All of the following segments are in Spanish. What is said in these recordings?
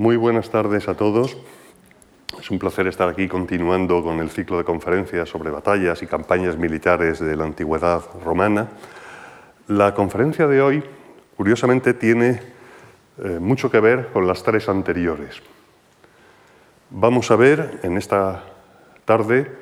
Muy buenas tardes a todos. Es un placer estar aquí continuando con el ciclo de conferencias sobre batallas y campañas militares de la antigüedad romana. La conferencia de hoy, curiosamente, tiene eh, mucho que ver con las tres anteriores. Vamos a ver en esta tarde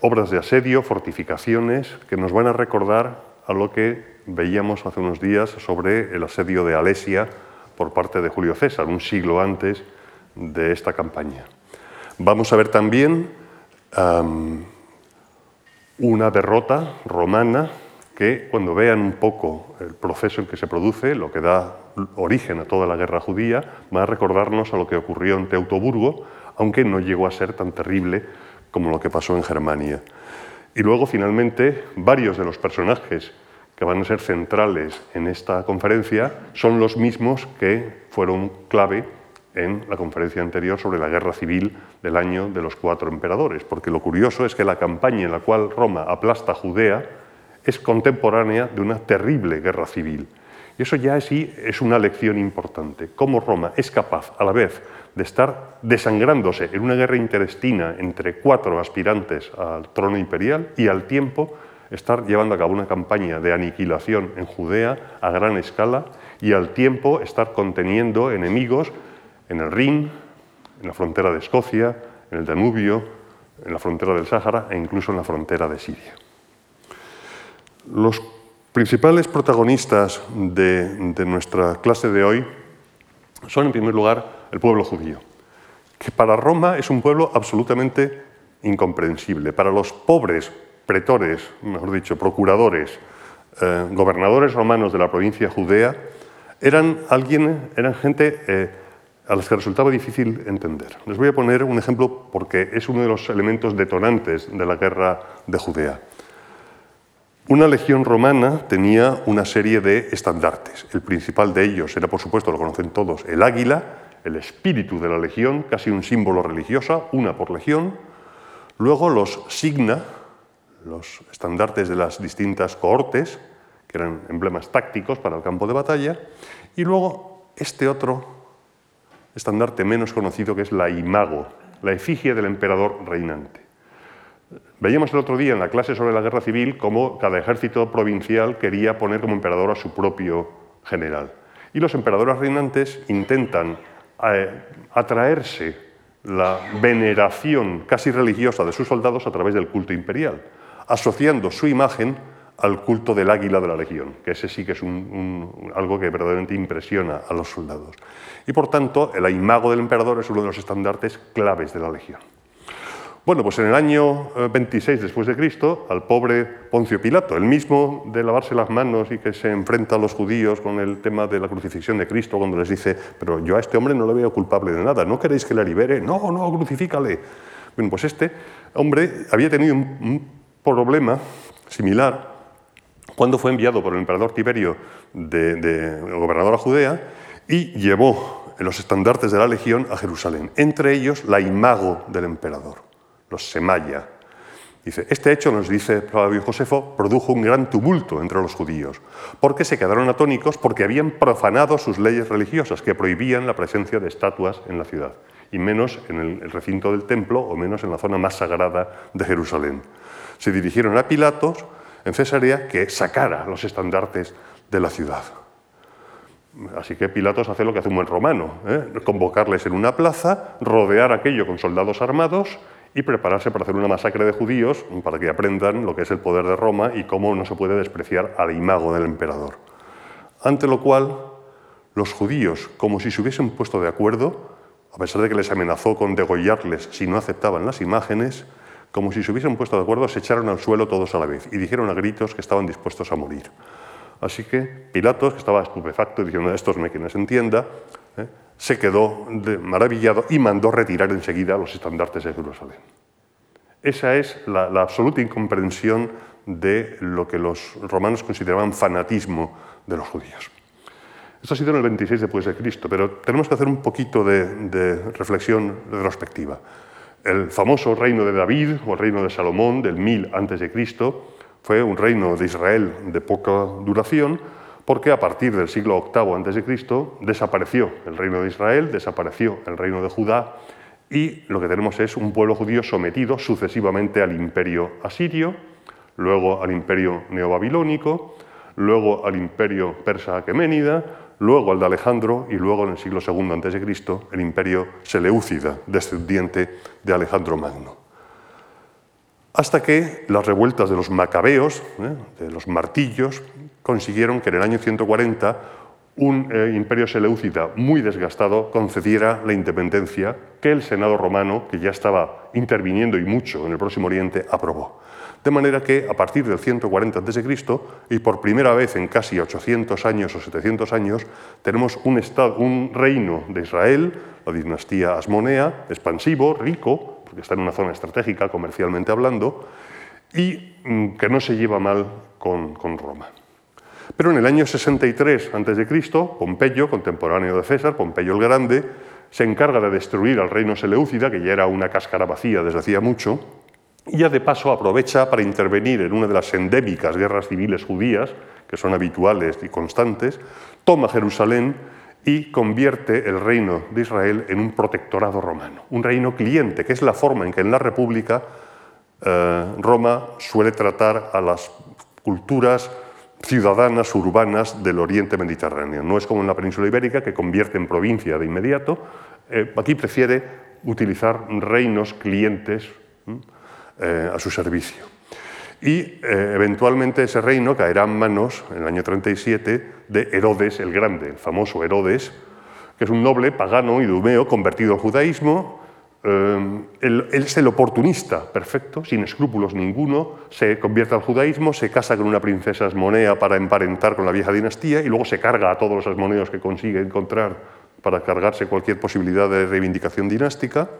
obras de asedio, fortificaciones, que nos van a recordar a lo que veíamos hace unos días sobre el asedio de Alesia por parte de Julio César, un siglo antes de esta campaña. Vamos a ver también una derrota romana que cuando vean un poco el proceso en que se produce, lo que da origen a toda la guerra judía, va a recordarnos a lo que ocurrió en Teutoburgo, aunque no llegó a ser tan terrible como lo que pasó en Germania. Y luego, finalmente, varios de los personajes que van a ser centrales en esta conferencia son los mismos que fueron clave en la conferencia anterior sobre la guerra civil del año de los cuatro emperadores, porque lo curioso es que la campaña en la cual Roma aplasta Judea es contemporánea de una terrible guerra civil. Y eso ya sí es una lección importante, cómo Roma es capaz a la vez de estar desangrándose en una guerra interestina entre cuatro aspirantes al trono imperial y al tiempo estar llevando a cabo una campaña de aniquilación en Judea a gran escala y al tiempo estar conteniendo enemigos en el Rin, en la frontera de Escocia, en el Danubio, en la frontera del Sáhara e incluso en la frontera de Siria. Los principales protagonistas de, de nuestra clase de hoy son, en primer lugar, el pueblo judío, que para Roma es un pueblo absolutamente incomprensible. Para los pobres pretores, mejor dicho, procuradores, eh, gobernadores romanos de la provincia judea, eran, alguien, eran gente eh, a las que resultaba difícil entender. Les voy a poner un ejemplo porque es uno de los elementos detonantes de la guerra de Judea. Una legión romana tenía una serie de estandartes. El principal de ellos era, por supuesto, lo conocen todos, el águila, el espíritu de la legión, casi un símbolo religioso, una por legión. Luego los signa, los estandartes de las distintas cohortes, que eran emblemas tácticos para el campo de batalla, y luego este otro estandarte menos conocido que es la imago, la efigie del emperador reinante. Veíamos el otro día en la clase sobre la guerra civil cómo cada ejército provincial quería poner como emperador a su propio general. Y los emperadores reinantes intentan eh, atraerse la veneración casi religiosa de sus soldados a través del culto imperial asociando su imagen al culto del águila de la legión, que ese sí que es algo que verdaderamente impresiona a los soldados. Y por tanto, el imago del emperador es uno de los estandartes claves de la legión. Bueno, pues en el año 26 eh, después de Cristo, al pobre Poncio Pilato, el mismo de lavarse las manos y que se enfrenta a los judíos con el tema de la crucifixión de Cristo, cuando les dice, pero yo a este hombre no le veo culpable de nada, ¿no queréis que le libere? No, no, crucifícale. Bueno, pues este hombre había tenido un problema similar cuando fue enviado por el emperador Tiberio de, gobernador a Judea y llevó los estandartes de la legión a Jerusalén, entre ellos la imago del emperador, los semaya. Dice, este hecho, nos dice Flavio Josefo, produjo un gran tumulto entre los judíos, porque se quedaron atónicos porque habían profanado sus leyes religiosas que prohibían la presencia de estatuas en la ciudad, y menos en el recinto del templo o menos en la zona más sagrada de Jerusalén se dirigieron a Pilatos en Cesarea que sacara los estandartes de la ciudad. Así que Pilatos hace lo que hace un buen romano, ¿eh? convocarles en una plaza, rodear aquello con soldados armados y prepararse para hacer una masacre de judíos para que aprendan lo que es el poder de Roma y cómo no se puede despreciar al imago del emperador. Ante lo cual, los judíos, como si se hubiesen puesto de acuerdo, a pesar de que les amenazó con degollarles si no aceptaban las imágenes, como si se hubiesen puesto de acuerdo, se echaron al suelo todos a la vez y dijeron a gritos que estaban dispuestos a morir. Así que Pilatos, que estaba estupefacto, diciendo, esto es me quien se entienda, ¿eh? se quedó maravillado y mandó retirar enseguida los estandartes de Jerusalén. Esa es la, absoluta incomprensión de lo que los romanos consideraban fanatismo de los judíos. Esto ha sido en el 26 después de Cristo, pero tenemos que hacer un poquito de reflexión retrospectiva. El famoso reino de David o el reino de Salomón del 1000 a.C. fue un reino de Israel de poca duración porque a partir del siglo VIII a.C. desapareció el reino de Israel, desapareció el reino de Judá y lo que tenemos es un pueblo judío sometido sucesivamente al imperio asirio, luego al imperio neobabilónico, luego al imperio persa aqueménida, luego al de Alejandro y luego en el siglo II a.C. el imperio seleucida, descendiente de Alejandro Magno. Hasta que las revueltas de los macabeos, ¿eh? de los martillos, consiguieron que en el año 140 un eh, imperio seleucida muy desgastado concediera la independencia que el Senado romano, que ya estaba interviniendo y mucho en el Próximo Oriente, aprobó. De manera que a partir del 140 a.C. y por primera vez en casi 800 años o 700 años, tenemos un, estado, un reino de Israel, la dinastía asmonea, expansivo, rico, porque está en una zona estratégica comercialmente hablando, y mm, que no se lleva mal con, con Roma. Pero en el año 63 a.C., Pompeyo, contemporáneo de César, Pompeyo el Grande, se encarga de destruir al reino seleucida, que ya era una cáscara vacía desde hacía mucho, y ya de paso aprovecha para intervenir en una de las endémicas guerras civiles judías, que son habituales y constantes, toma Jerusalén y convierte el reino de Israel en un protectorado romano, un reino cliente, que es la forma en que en la República eh, Roma suele tratar a las culturas ciudadanas urbanas del oriente mediterráneo. No es como en la península ibérica, que convierte en provincia de inmediato. Eh, aquí prefiere utilizar reinos clientes eh, a su servicio. Y eh, eventualmente ese reino caerá en manos, en el año 37, de Herodes el Grande, el famoso Herodes, que es un noble pagano idumeo convertido al judaísmo, él, es el oportunista perfecto, sin escrúpulos ninguno, se convierte al judaísmo, se casa con una princesa asmonea para emparentar con la vieja dinastía y luego se carga a todos los asmoneos que consigue encontrar para cargarse cualquier posibilidad de reivindicación dinástica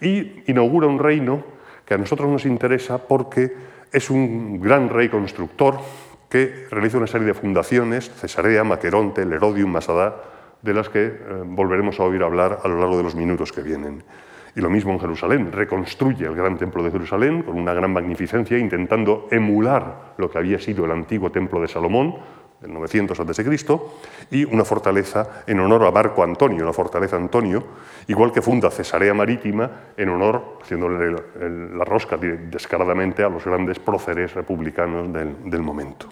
y inaugura un reino que a nosotros nos interesa porque es un gran rey constructor que realiza una serie de fundaciones, Cesarea, Maqueronte, Herodium, Masada, de las que eh, volveremos a oír hablar a lo largo de los minutos que vienen. Y lo mismo en Jerusalén, reconstruye el gran templo de Jerusalén con una gran magnificencia, intentando emular lo que había sido el antiguo templo de Salomón, del 900 a.C., y una fortaleza en honor a Marco Antonio, la fortaleza Antonio, igual que funda Cesarea Marítima en honor, haciéndole la rosca descaradamente a los grandes próceres republicanos del, momento.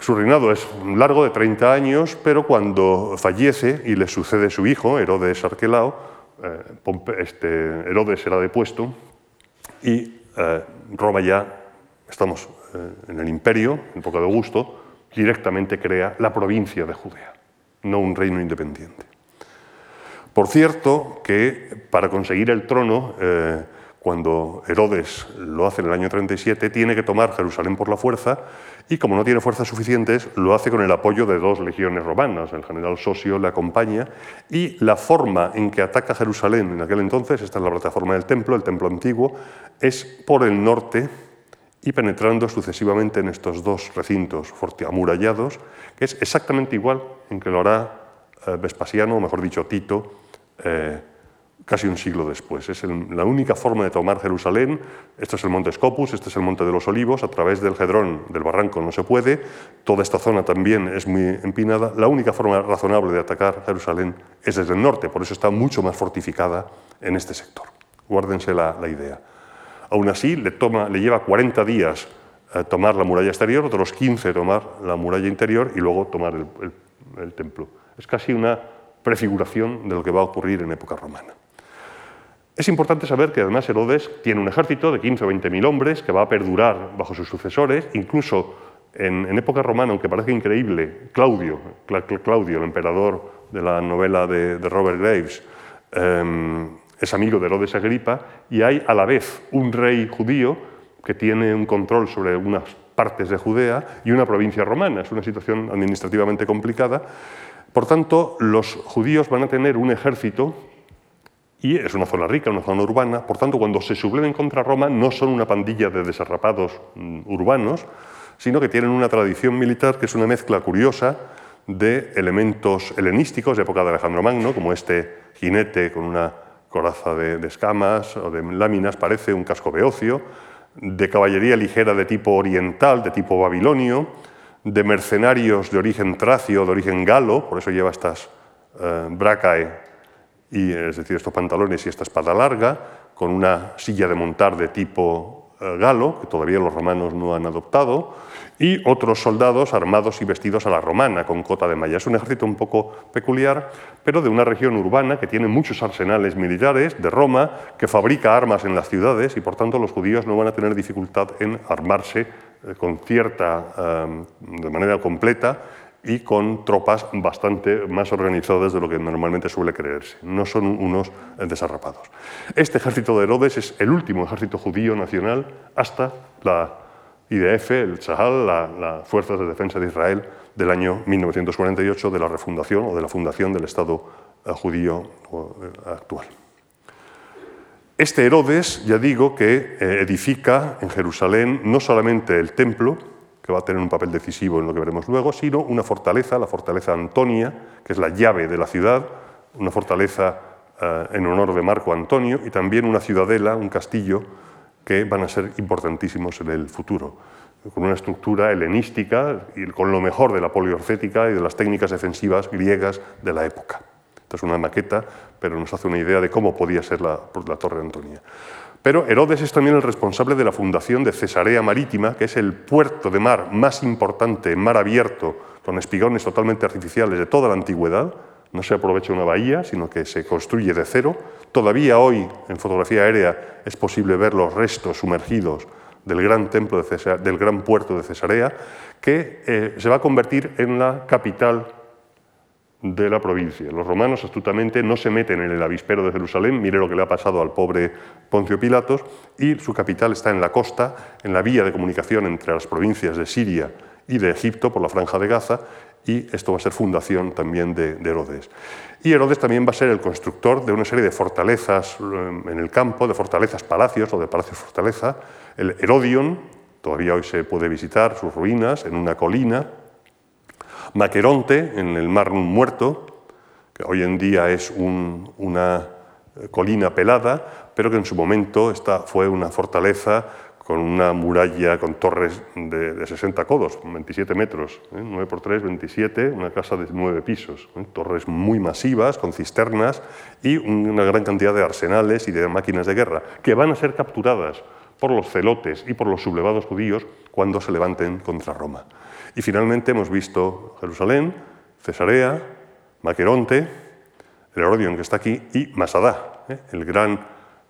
Su reinado es largo, de 30 años, pero cuando fallece y le sucede su hijo, Herodes Arquelao, eh, este, Herodes será depuesto y eh, Roma ya, estamos en el imperio, en poco de gusto, directamente crea la provincia de Judea, no un reino independiente. Por cierto, que para conseguir el trono, cuando Herodes lo hace en el año 37, tiene que tomar Jerusalén por la fuerza y como no tiene fuerzas suficientes, lo hace con el apoyo de dos legiones romanas. El general Sosio le acompaña y la forma en que ataca Jerusalén en aquel entonces, esta es la plataforma del templo, el templo antiguo, es por el norte y penetrando sucesivamente en estos dos recintos amurallados, que es exactamente igual en que lo hará eh, Vespasiano, o mejor dicho Tito, eh, casi un siglo después. Es la única forma de tomar Jerusalén. Este es el monte Scopus, este es el monte de los Olivos, a través del Gedrón, del barranco no se puede, toda esta zona también es muy empinada. La única forma razonable de atacar Jerusalén es desde el norte, por eso está mucho más fortificada en este sector. Guárdense la, idea. Aún así, le, lleva 40 días eh, tomar la muralla exterior, otros 15 tomar la muralla interior y luego tomar el templo. Es casi una prefiguración de lo que va a ocurrir en época romana. Es importante saber que además Herodes tiene un ejército de 15 o 20 mil hombres que va a perdurar bajo sus sucesores, incluso en, época romana, aunque parezca increíble, Claudio, Claudio, el emperador de la novela de, Robert Graves, em, es amigo de Herodes Agripa, y hay a la vez un rey judío que tiene un control sobre unas partes de Judea y una provincia romana. Es una situación administrativamente complicada. Por tanto, los judíos van a tener un ejército y es una zona rica, una zona urbana. Por tanto, cuando se subleven contra Roma, no son una pandilla de desarrapados mm, urbanos, sino que tienen una tradición militar que es una mezcla curiosa de elementos helenísticos de época de Alejandro Magno, como este jinete con una coraza de, escamas o de láminas, parece un casco beocio, de caballería ligera de tipo oriental, de tipo babilonio, de mercenarios de origen tracio, de origen galo, por eso lleva estas eh, bracae, y, es decir, estos pantalones y esta espada larga, con una silla de montar de tipo eh, galo, que todavía los romanos no han adoptado, y otros soldados armados y vestidos a la romana, con cota de malla. Es un ejército un poco peculiar, pero de una región urbana que tiene muchos arsenales militares de Roma, que fabrica armas en las ciudades y por tanto los judíos no van a tener dificultad en armarse eh, con cierta, eh, de manera completa y con tropas bastante más organizadas de lo que normalmente suele creerse. No son unos desarrapados. Este ejército de Herodes es el último ejército judío nacional hasta la IDF, el Tzahal, las Fuerzas de Defensa de Israel del año 1948 de la refundación o de la fundación del Estado eh, judío actual. Este Herodes, ya digo, que eh, edifica en Jerusalén no solamente el templo, que va a tener un papel decisivo en lo que veremos luego, sino una fortaleza, la fortaleza Antonia, que es la llave de la ciudad, una fortaleza eh, en honor de Marco Antonio, y también una ciudadela, un castillo, que van a ser importantísimos en el futuro, con una estructura helenística y con lo mejor de la poliorcética y de las técnicas defensivas griegas de la época. Esta es una maqueta, pero nos hace una idea de cómo podía ser la, Torre Antonia. Pero Herodes es también el responsable de la fundación de Cesarea Marítima, que es el puerto de mar más importante mar abierto, con espigones totalmente artificiales de toda la antigüedad. No se aprovecha una bahía, sino que se construye de cero. Todavía hoy, en fotografía aérea, es posible ver los restos sumergidos del gran, templo de del gran puerto de Cesarea, que eh, se va a convertir en la capital de la provincia. Los romanos astutamente no se meten en el avispero de Jerusalén, mire lo que le ha pasado al pobre Poncio Pilatos, y su capital está en la costa, en la vía de comunicación entre las provincias de Siria y de Egipto por la franja de Gaza, y esto va a ser fundación también de, Herodes. Y Herodes también va a ser el constructor de una serie de fortalezas eh, en el campo, de fortalezas palacios o de palacios fortaleza, el Herodion, todavía hoy se puede visitar sus ruinas en una colina, Maqueronte, en el Mar Muerto, que hoy en día es una colina pelada, pero que en su momento esta fue una fortaleza con una muralla con torres de, 60 codos, 27 metros, 9 ¿eh? por 3, 27, una casa de 9 pisos, ¿eh? torres muy masivas, con cisternas y una gran cantidad de arsenales y de máquinas de guerra, que van a ser capturadas por los celotes y por los sublevados judíos cuando se levanten contra Roma. Y finalmente hemos visto Jerusalén, Cesarea, Maqueronte, el Herodion que está aquí, y Masada, ¿eh? el gran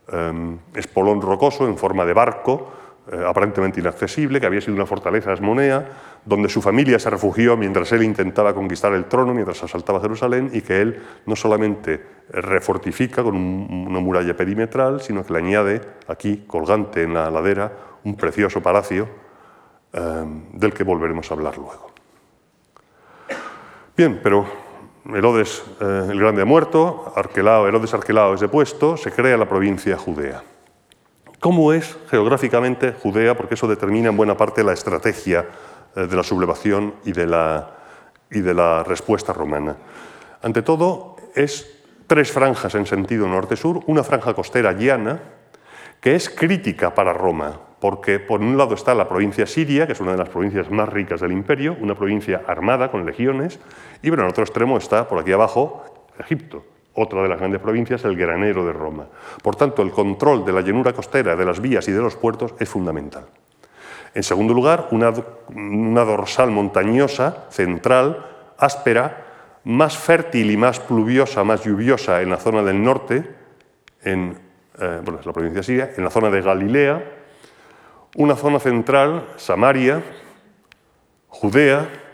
em, espolón rocoso en forma de barco, eh, aparentemente inaccesible, que había sido una fortaleza asmonea, donde su familia se refugió mientras él intentaba conquistar el trono, mientras asaltaba Jerusalén, y que él no solamente refortifica con una muralla perimetral, sino que le añade aquí, colgante en la ladera, un precioso palacio Em, del que volveremos a hablar luego. Bien, pero Herodes eh, el Grande ha muerto, Arquelao, Herodes Arquelao es depuesto, se crea la provincia Judea. ¿Cómo es geográficamente Judea? Porque eso determina en buena parte la estrategia eh, de la sublevación y de la, y de la respuesta romana. Ante todo, es tres franjas en sentido norte-sur, una franja costera llana, que es crítica para Roma, porque por un lado está la provincia siria, que es una de las provincias más ricas del imperio, una provincia armada con legiones, y pero en otro extremo está, por aquí abajo, Egipto, otra de las grandes provincias, el granero de Roma. Por tanto, el control de la llanura costera, de las vías y de los puertos es fundamental. En segundo lugar, una, dorsal montañosa, central, áspera, más fértil y más pluviosa, más lluviosa en la zona del norte, en eh, bueno, la provincia siria, en la zona de Galilea, una zona central, Samaria, Judea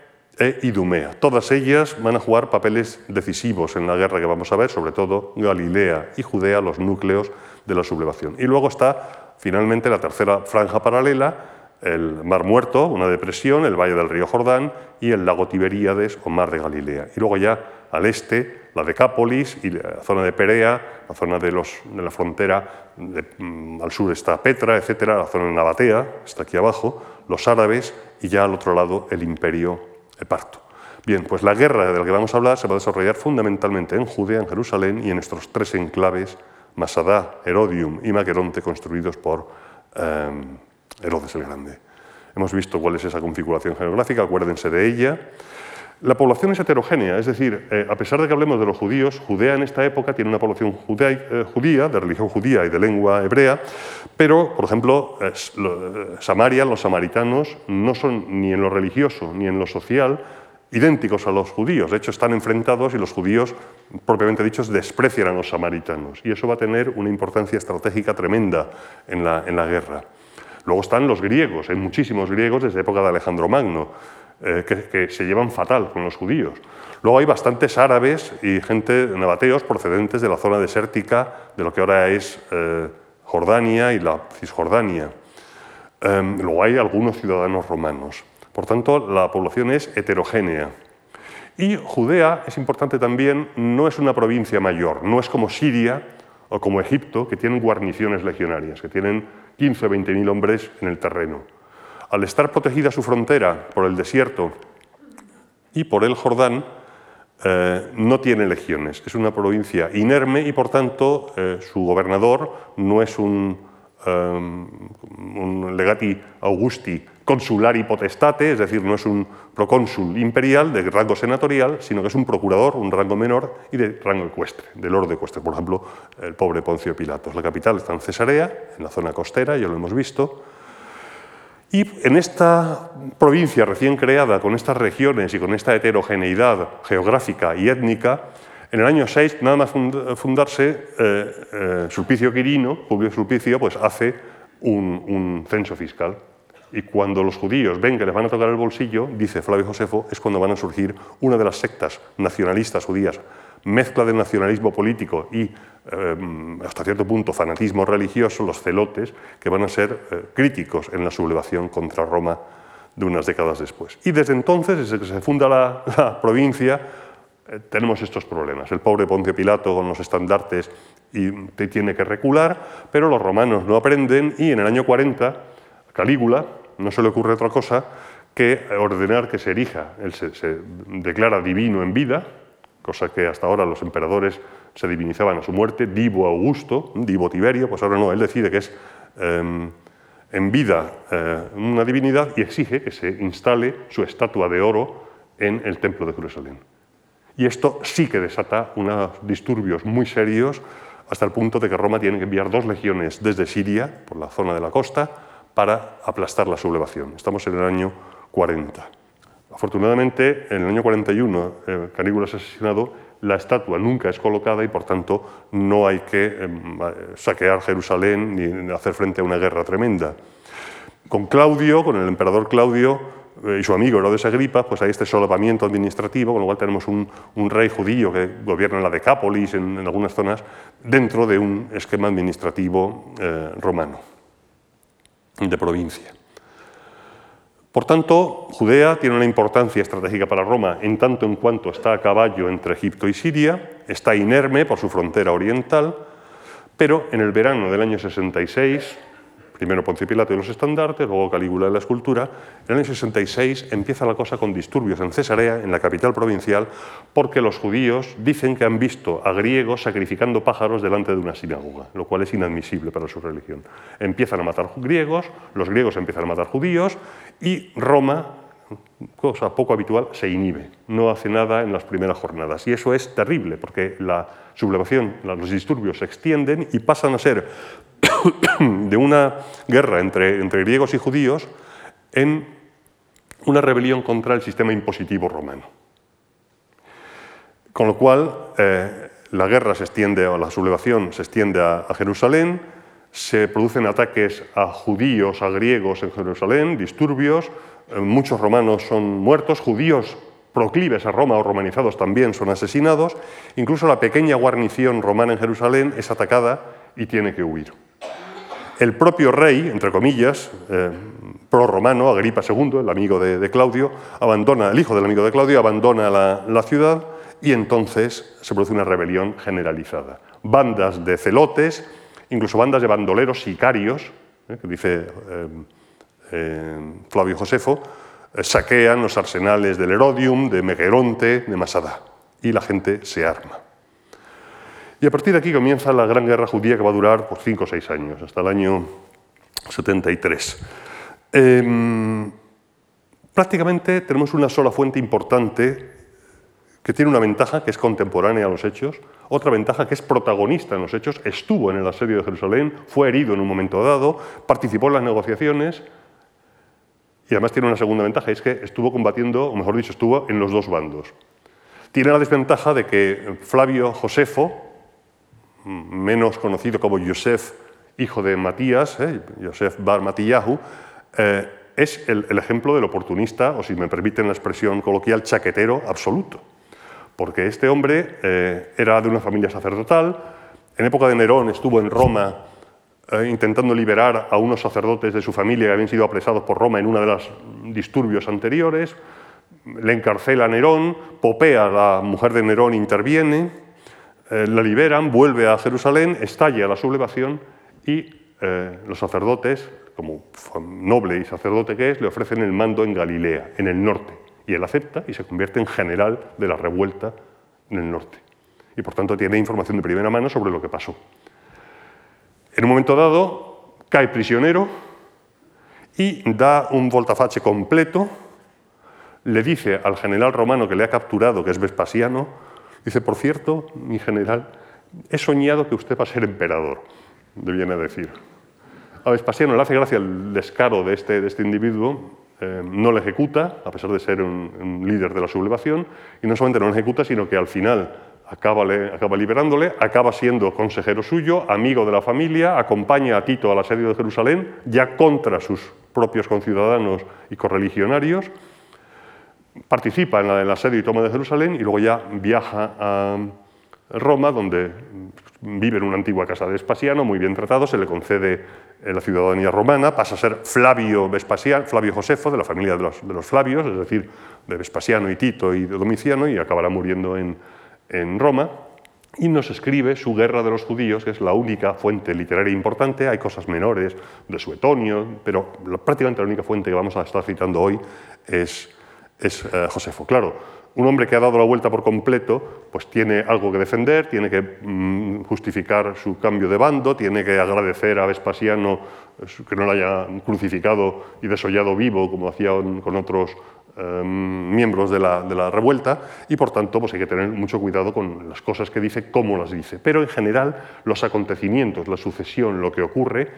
e Idumea. Todas ellas van a jugar papeles decisivos en la guerra que vamos a ver, sobre todo Galilea y Judea, los núcleos de la sublevación. Y luego está finalmente la tercera franja paralela, el Mar Muerto, una depresión, el Valle del Río Jordán y el lago Tiberíades o Mar de Galilea. Y luego ya al este la Decápolis y la zona de Perea, la zona de, la frontera, mm, al sur está Petra, etcétera, la zona de Nabatea, está aquí abajo, los árabes y ya al otro lado el imperio Eparto. Bien, pues la guerra de la que vamos a hablar se va a desarrollar fundamentalmente en Judea, en Jerusalén y en estos tres enclaves, Masada, Herodium y Maqueronte, construidos por em, Herodes el Grande. Hemos visto cuál es esa configuración geográfica, acuérdense de ella. La población es heterogénea, es decir, eh, a pesar de que hablemos de los judíos, Judea en esta época tiene una población eh, judía, de religión judía y de lengua hebrea, pero, por ejemplo, eh, Samaria, los samaritanos, no son ni en lo religioso ni en lo social idénticos a los judíos. De hecho, están enfrentados y los judíos, propiamente dichos, desprecian a los samaritanos. Y eso va a tener una importancia estratégica tremenda en la, en la guerra. Luego están los griegos, hay muchísimos griegos desde la época de Alejandro Magno. Eh, que, se llevan fatal con los judíos. Luego hay bastantes árabes y gente nabateos procedentes de la zona desértica de lo que ahora es eh, Jordania y la Cisjordania. Em, luego hay algunos ciudadanos romanos. Por tanto, la población es heterogénea. Y Judea, es importante también, no es una provincia mayor, no es como Siria o como Egipto, que tienen guarniciones legionarias, que tienen 15 o 20 mil hombres en el terreno al estar protegida su frontera por el desierto y por el Jordán, eh, no tiene legiones. Es una provincia inerme y, por tanto, eh, su gobernador no es un, um, un, legati augusti consulari potestate, es decir, no es un procónsul imperial de rango senatorial, sino que es un procurador, un rango menor y de rango ecuestre, del orden ecuestre. Por ejemplo, el pobre Poncio Pilatos. La capital está en Cesarea, en la zona costera, ya lo hemos visto, y en esta provincia recién creada, con estas regiones y con esta heterogeneidad geográfica y étnica, en el año 6, nada más fundarse, eh, eh, Sulpicio Quirino, Publio Sulpicio, pues hace un, un, censo fiscal. Y cuando los judíos ven que les van a tocar el bolsillo, dice Flavio Josefo, es cuando van a surgir una de las sectas nacionalistas judías mezcla de nacionalismo político y eh, hasta cierto punto fanatismo religioso, los celotes, que van a ser eh, críticos en la sublevación contra Roma de unas décadas después. Y desde entonces, desde que se funda la, provincia, eh, tenemos estos problemas. El pobre Poncio Pilato con los estandartes y tiene que recular, pero los romanos no aprenden y en el año 40, Calígula, no se le ocurre otra cosa que ordenar que se erija, él se declara divino en vida, cosa que hasta ahora los emperadores se divinizaban a su muerte, Divo Augusto, Divo Tiberio, pues ahora no, él decide que es em, en vida eh, una divinidad y exige que se instale su estatua de oro en el templo de Jerusalén. Y esto sí que desata unos disturbios muy serios hasta el punto de que Roma tiene que enviar dos legiones desde Siria, por la zona de la costa, para aplastar la sublevación. Estamos en el año 40. Afortunadamente, en el año 41, eh, Canígula es asesinado, la estatua nunca es colocada y, por tanto, no hay que em, saquear Jerusalén ni hacer frente a una guerra tremenda. Con Claudio, con el emperador Claudio eh, y su amigo Herodes Agripa, pues hay este solapamiento administrativo, con lo cual tenemos un, rey judío que gobierna en la Decápolis, en, algunas zonas, dentro de un esquema administrativo eh, romano, de provincia. Por tanto, Judea tiene una importancia estratégica para Roma en tanto en cuanto está a caballo entre Egipto y Siria, está inerme por su frontera oriental, pero en el verano del año 66, primero Poncio Pilato y los estandartes, luego Calígula y la escultura. En el año 66 empieza la cosa con disturbios en Cesarea, en la capital provincial, porque los judíos dicen que han visto a griegos sacrificando pájaros delante de una sinagoga, lo cual es inadmisible para su religión. Empiezan a matar griegos, los griegos empiezan a matar judíos y Roma cosa poco habitual, se inhibe, no hace nada en las primeras jornadas. Y eso es terrible, porque la sublevación, los disturbios se extienden y pasan a ser de una guerra entre, entre griegos y judíos en una rebelión contra el sistema impositivo romano. Con lo cual, eh, la guerra se extiende, o la sublevación se extiende a, Jerusalén, se producen ataques a judíos, a griegos en Jerusalén, disturbios, muchos romanos son muertos, judíos proclives a Roma o romanizados también son asesinados, incluso la pequeña guarnición romana en Jerusalén es atacada y tiene que huir. El propio rey, entre comillas, eh, pro-romano, Agripa II, el amigo de, Claudio, abandona, el hijo del amigo de Claudio, abandona la, ciudad y entonces se produce una rebelión generalizada. Bandas de celotes, incluso bandas de bandoleros sicarios, eh, que dice eh, Flavio Josefo, saquean los arsenales del Herodium, de Megeronte, de Masada, y la gente se arma. Y a partir de aquí comienza la gran guerra judía que va a durar por cinco o seis años, hasta el año 73. Em, prácticamente tenemos una sola fuente importante que tiene una ventaja que es contemporánea a los hechos, otra ventaja que es protagonista en los hechos, estuvo en el asedio de Jerusalén, fue herido en un momento dado, participó en las negociaciones y además tiene una segunda ventaja, es que estuvo combatiendo, o mejor dicho, estuvo en los dos bandos. Tiene la desventaja de que Flavio Josefo, menos conocido como Yosef, hijo de Matías, eh, Bar Matillahu, eh, es el, ejemplo del oportunista, o si me permiten la expresión coloquial, chaquetero absoluto. Porque este hombre eh, era de una familia sacerdotal, en época de Nerón estuvo en Roma intentando liberar a unos sacerdotes de su familia que habían sido apresados por Roma en uno de los disturbios anteriores, le encarcela a Nerón, Popea, la mujer de Nerón, interviene, eh, la liberan, vuelve a Jerusalén, estalla la sublevación y eh, los sacerdotes, como noble y sacerdote que es, le ofrecen el mando en Galilea, en el norte. Y él acepta y se convierte en general de la revuelta en el norte. Y por tanto tiene información de primera mano sobre lo que pasó. En un momento dado, cae prisionero y da un voltafache completo le dice al general romano que le ha capturado, que es Vespasiano, dice, por cierto, mi general, he soñado que usted va a ser emperador, le viene a decir. A Vespasiano le hace gracia el descaro de este, de este individuo, eh, no le ejecuta, a pesar de ser un, líder de la sublevación, y no solamente no le ejecuta, sino que al final acaba, liberándole, acaba siendo consejero suyo, amigo de la familia, acompaña a Tito al asedio de Jerusalén, ya contra sus propios conciudadanos y correligionarios, participa en el asedio y toma de Jerusalén y luego ya viaja a Roma, donde vive en una antigua casa de Vespasiano, muy bien tratado, se le concede la ciudadanía romana, pasa a ser Flavio, Vespasiano, Flavio Josefo, de la familia de los, de los, Flavios, es decir, de Vespasiano y Tito y de Domiciano, y acabará muriendo en, en Roma y nos escribe su Guerra de los Judíos, que es la única fuente literaria importante. Hay cosas menores de Suetonio, pero prácticamente la única fuente que vamos a estar citando hoy es es eh, Josefo. Claro, un hombre que ha dado la vuelta por completo, pues tiene algo que defender, tiene que mm, justificar su cambio de bando, tiene que agradecer a Vespasiano que no lo haya crucificado y desollado vivo como hacían con otros em, miembros de la, revuelta, y por tanto pues hay que tener mucho cuidado con las cosas que dice, cómo las dice. Pero en general los acontecimientos, la sucesión, lo que ocurre,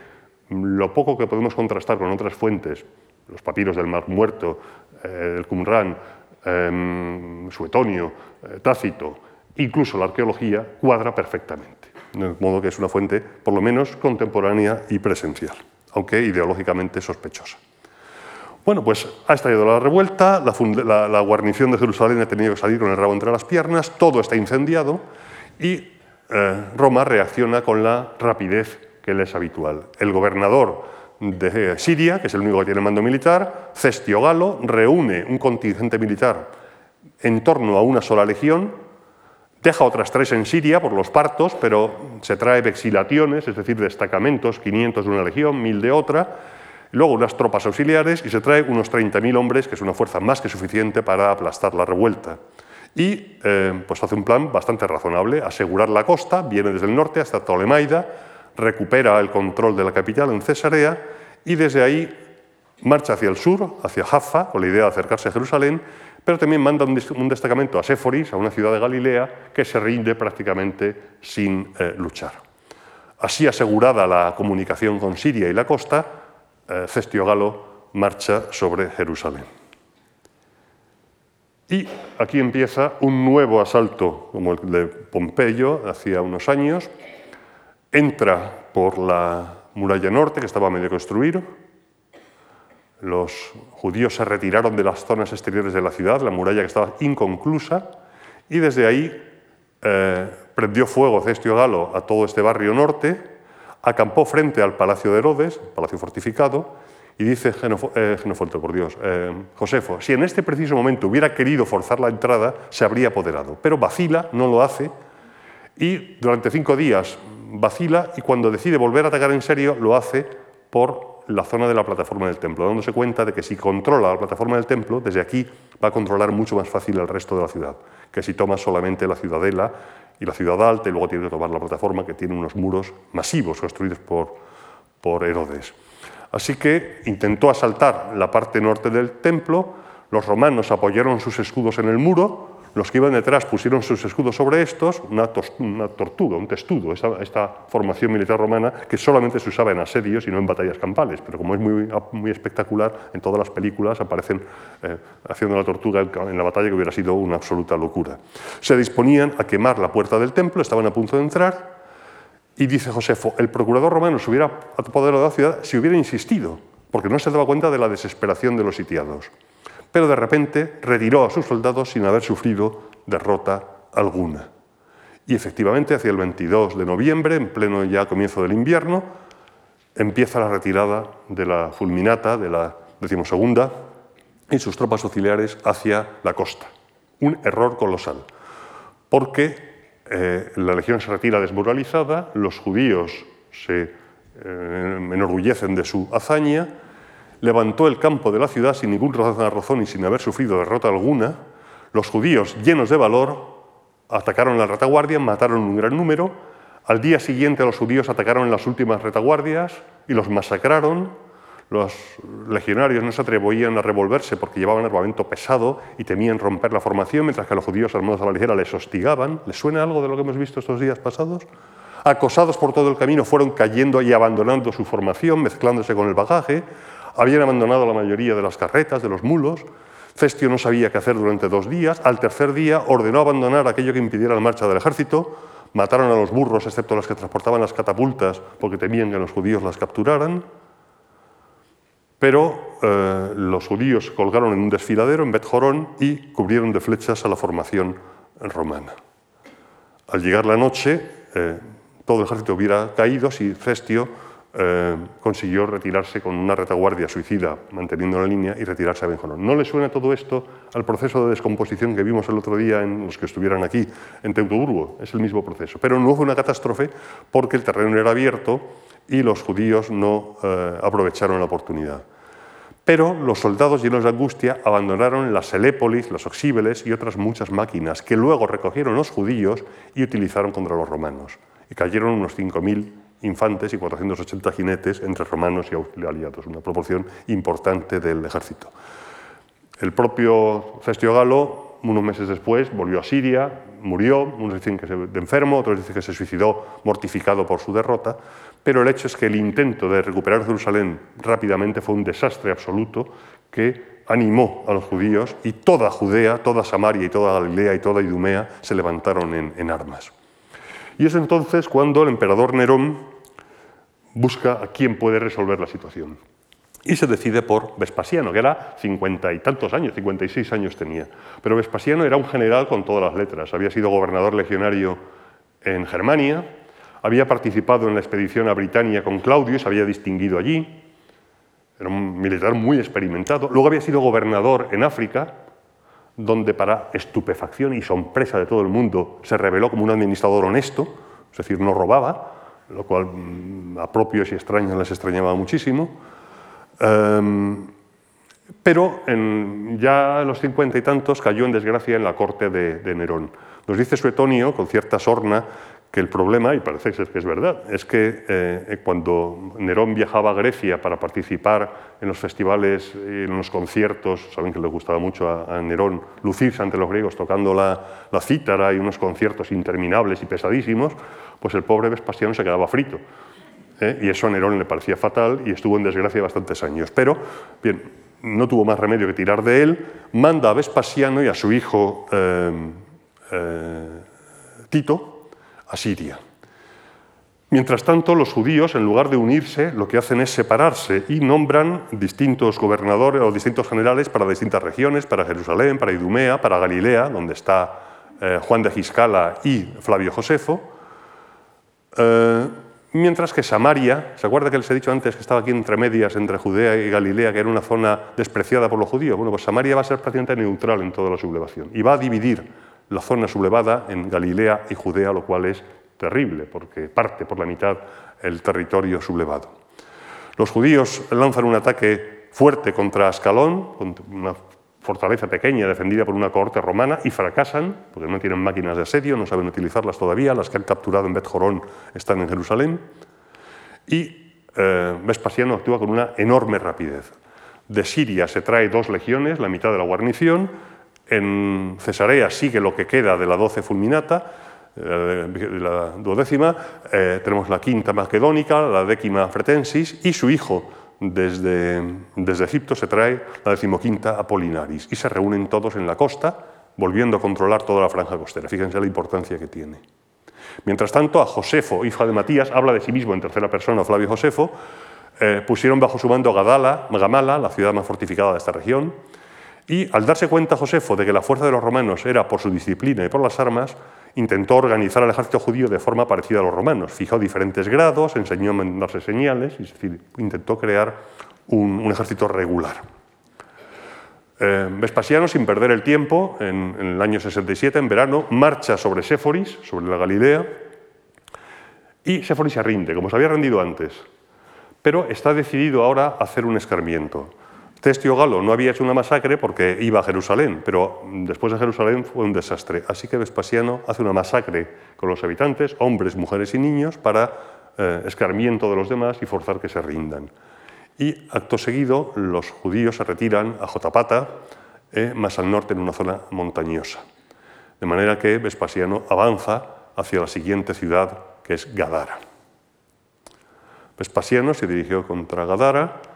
lo poco que podemos contrastar con otras fuentes, los papiros del Mar Muerto, eh, el Qumran, em, Suetonio, eh, Tácito, incluso la arqueología, cuadra perfectamente. De modo que es una fuente, por lo menos, contemporánea y presencial, aunque ideológicamente sospechosa. Bueno, pues ha estallado la revuelta, la, guarnición de Jerusalén ha tenido que salir con el rabo entre las piernas, todo está incendiado y eh, Roma reacciona con la rapidez que le es habitual. El gobernador de Siria, que es el único que tiene mando militar, Cestio Galo reúne un contingente militar en torno a una sola legión, deja otras tres en Siria por los partos, pero se trae vexilaciones, es decir, destacamentos, 500 de una legión, 1000 de otra, luego unas tropas auxiliares y se trae unos 30.000 hombres, que es una fuerza más que suficiente para aplastar la revuelta. Y eh, pues hace un plan bastante razonable, asegurar la costa, viene desde el norte hasta Ptolemaida, recupera el control de la capital en Cesarea y desde ahí marcha hacia el sur, hacia Jaffa, con la idea de acercarse a Jerusalén, pero también manda un destacamento a Séforis, a una ciudad de Galilea, que se rinde prácticamente sin eh, luchar. Así asegurada la comunicación con Siria y la costa, Cestio Galo marcha sobre Jerusalén. Y aquí empieza un nuevo asalto, como el de Pompeyo, hacía unos años, entra por la muralla norte, que estaba medio construir. Los judíos se retiraron de las zonas exteriores de la ciudad, la muralla que estaba inconclusa, y desde ahí eh, prendió fuego Cestio Galo a todo este barrio norte, acampó frente al palacio de Herodes, palacio fortificado, y dice eh, por Dios, eh, Josefo, si en este preciso momento hubiera querido forzar la entrada, se habría apoderado. Pero vacila, no lo hace, y durante cinco días vacila y cuando decide volver a atacar en serio lo hace por la zona de la plataforma del templo, dándose cuenta de que si controla la plataforma del templo, desde aquí va a controlar mucho más fácil el resto de la ciudad, que si toma solamente la ciudadela y la ciudad alta y luego tiene que tomar la plataforma que tiene unos muros masivos construidos por, por Herodes. Así que intentó asaltar la parte norte del templo, los romanos apoyaron sus escudos en el muro, los que iban detrás pusieron sus escudos sobre estos, una, tortuga, un testudo, esta, formación militar romana que solamente se usaba en asedios y no en batallas campales, pero como es muy, espectacular, en todas las películas aparecen eh, haciendo la tortuga en la batalla que hubiera sido una absoluta locura. Se disponían a quemar la puerta del templo, estaban a punto de entrar, y dice Josefo, el procurador romano se hubiera apoderado de la ciudad si hubiera insistido, porque no se daba cuenta de la desesperación de los sitiados pero de repente retiró a sus soldados sin haber sufrido derrota alguna. Y efectivamente, hacia el 22 de noviembre, en pleno ya comienzo del invierno, empieza la retirada de la fulminata, de la decimosegunda, y sus tropas auxiliares hacia la costa. Un error colosal, porque eh, la legión se retira desmoralizada, los judíos se eh, enorgullecen de su hazaña, levantó el campo de la ciudad sin ningún razón y sin haber sufrido derrota alguna, los judíos, llenos de valor, atacaron la retaguardia, mataron un gran número, al día siguiente los judíos atacaron las últimas retaguardias y los masacraron, los legionarios no se atrevían a revolverse porque llevaban armamento pesado y temían romper la formación, mientras que los judíos armados a la ligera les hostigaban. ¿Les suena algo de lo que hemos visto estos días pasados? Acosados por todo el camino, fueron cayendo y abandonando su formación, mezclándose con el bagaje. Habían abandonado la mayoría de las carretas, de los mulos. Cestio no sabía qué hacer durante dos días. Al tercer día ordenó abandonar aquello que impidiera la marcha del ejército. Mataron a los burros, excepto los que transportaban las catapultas, porque temían que los judíos las capturaran. Pero eh, los judíos colgaron en un desfiladero en Bet Jorón y cubrieron de flechas a la formación romana. Al llegar la noche, eh, todo el ejército hubiera caído si Cestio eh, consiguió retirarse con una retaguardia suicida, manteniendo la línea, y retirarse a Benjorón. ¿No le suena todo esto al proceso de descomposición que vimos el otro día en los que estuvieran aquí, en Teutoburgo? Es el mismo proceso. Pero no fue una catástrofe porque el terreno era abierto y los judíos no eh, aprovecharon la oportunidad. Pero los soldados llenos de angustia abandonaron las Helépolis, los Oxíbeles y otras muchas máquinas que luego recogieron los judíos y utilizaron contra los romanos. Y cayeron unos 5.000 infantes y 480 jinetes entre romanos y aliados, una proporción importante del ejército. El propio Cestio Galo, unos meses después, volvió a Siria, murió, unos dicen que se, de enfermo, otros dicen que se suicidó mortificado por su derrota, pero el hecho es que el intento de recuperar Jerusalén rápidamente fue un desastre absoluto que animó a los judíos y toda Judea, toda Samaria y toda Galilea y toda Idumea se levantaron en, en armas. Y es entonces cuando el emperador Nerón busca a quién puede resolver la situación. Y se decide por Vespasiano, que era cincuenta y tantos años, 56 años tenía. Pero Vespasiano era un general con todas las letras. Había sido gobernador legionario en Germania, había participado en la expedición a Britania con Claudio y se había distinguido allí. Era un militar muy experimentado. Luego había sido gobernador en África, donde para estupefacción y sorpresa de todo el mundo se reveló como un administrador honesto, es decir, no robaba, lo cual mm, a propios y extraños les extrañaba muchísimo. Em, pero ya a los cincuenta y tantos cayó en desgracia en la corte de, Nerón. Nos dice Suetonio, con cierta sorna, que el problema, y parece que es verdad, es que eh, cuando Nerón viajaba a Grecia para participar en los festivales, y en los conciertos, saben que le gustaba mucho a, Nerón lucirse ante los griegos tocando la, la cítara y unos conciertos interminables y pesadísimos, pues el pobre Vespasiano se quedaba frito. ¿eh? Y eso a Nerón le parecía fatal y estuvo en desgracia bastantes años. Pero, bien, no tuvo más remedio que tirar de él, manda a Vespasiano y a su hijo eh, eh, Tito a Siria. Mientras tanto, los judíos, en lugar de unirse, lo que hacen es separarse y nombran distintos gobernadores o distintos generales para distintas regiones, para Jerusalén, para Idumea, para Galilea, donde está Juan de Giscala y Flavio Josefo, eh, mientras que Samaria, ¿se acuerda que les he dicho antes que estaba aquí entre medias, entre Judea y Galilea, que era una zona despreciada por los judíos? Bueno, pues Samaria va a ser prácticamente neutral en toda la sublevación y va a dividir la zona sublevada en Galilea y Judea, lo cual es terrible, porque parte por la mitad el territorio sublevado. Los judíos lanzan un ataque fuerte contra Ascalón, una fortaleza pequeña defendida por una cohorte romana y fracasan, porque no tienen máquinas de asedio, no saben utilizarlas todavía, las que han capturado en Bet Jorón están en Jerusalén. Y eh, Vespasiano actúa con una enorme rapidez. De Siria se trae dos legiones, la mitad de la guarnición. En Cesarea sigue lo que queda de la doce fulminata, eh, la duodécima. Eh, tenemos la quinta macedónica, la décima fretensis y su hijo desde, desde Egipto se trae la decimoquinta Apolinaris y se reúnen todos en la costa, volviendo a controlar toda la franja costera. Fíjense la importancia que tiene. Mientras tanto, a Josefo, hijo de Matías, habla de sí mismo en tercera persona, Flavio Josefo, eh, pusieron bajo su mando Gadala, Gamala, la ciudad más fortificada de esta región, y al darse cuenta Josefo de que la fuerza de los romanos era por su disciplina y por las armas, intentó organizar al ejército judío de forma parecida a los romanos. Fijó diferentes grados, enseñó a mandarse señales, es decir, intentó crear un, ejército regular. Eh, Vespasiano, sin perder el tiempo, en, en, el año 67, en verano, marcha sobre Séforis, sobre la Galilea, y Séforis se rinde, como se había rendido antes. Pero está decidido ahora a hacer un escarmiento. Testio Galo no había hecho una masacre porque iba a Jerusalén, pero después de Jerusalén fue un desastre. Así que Vespasiano hace una masacre con los habitantes, hombres, mujeres y niños, para eh, escarmiento de los demás y forzar que se rindan. Y acto seguido, los judíos se retiran a Jotapata, eh, más al norte en una zona montañosa. De manera que Vespasiano avanza hacia la siguiente ciudad, que es Gadara. Vespasiano se dirigió contra Gadara,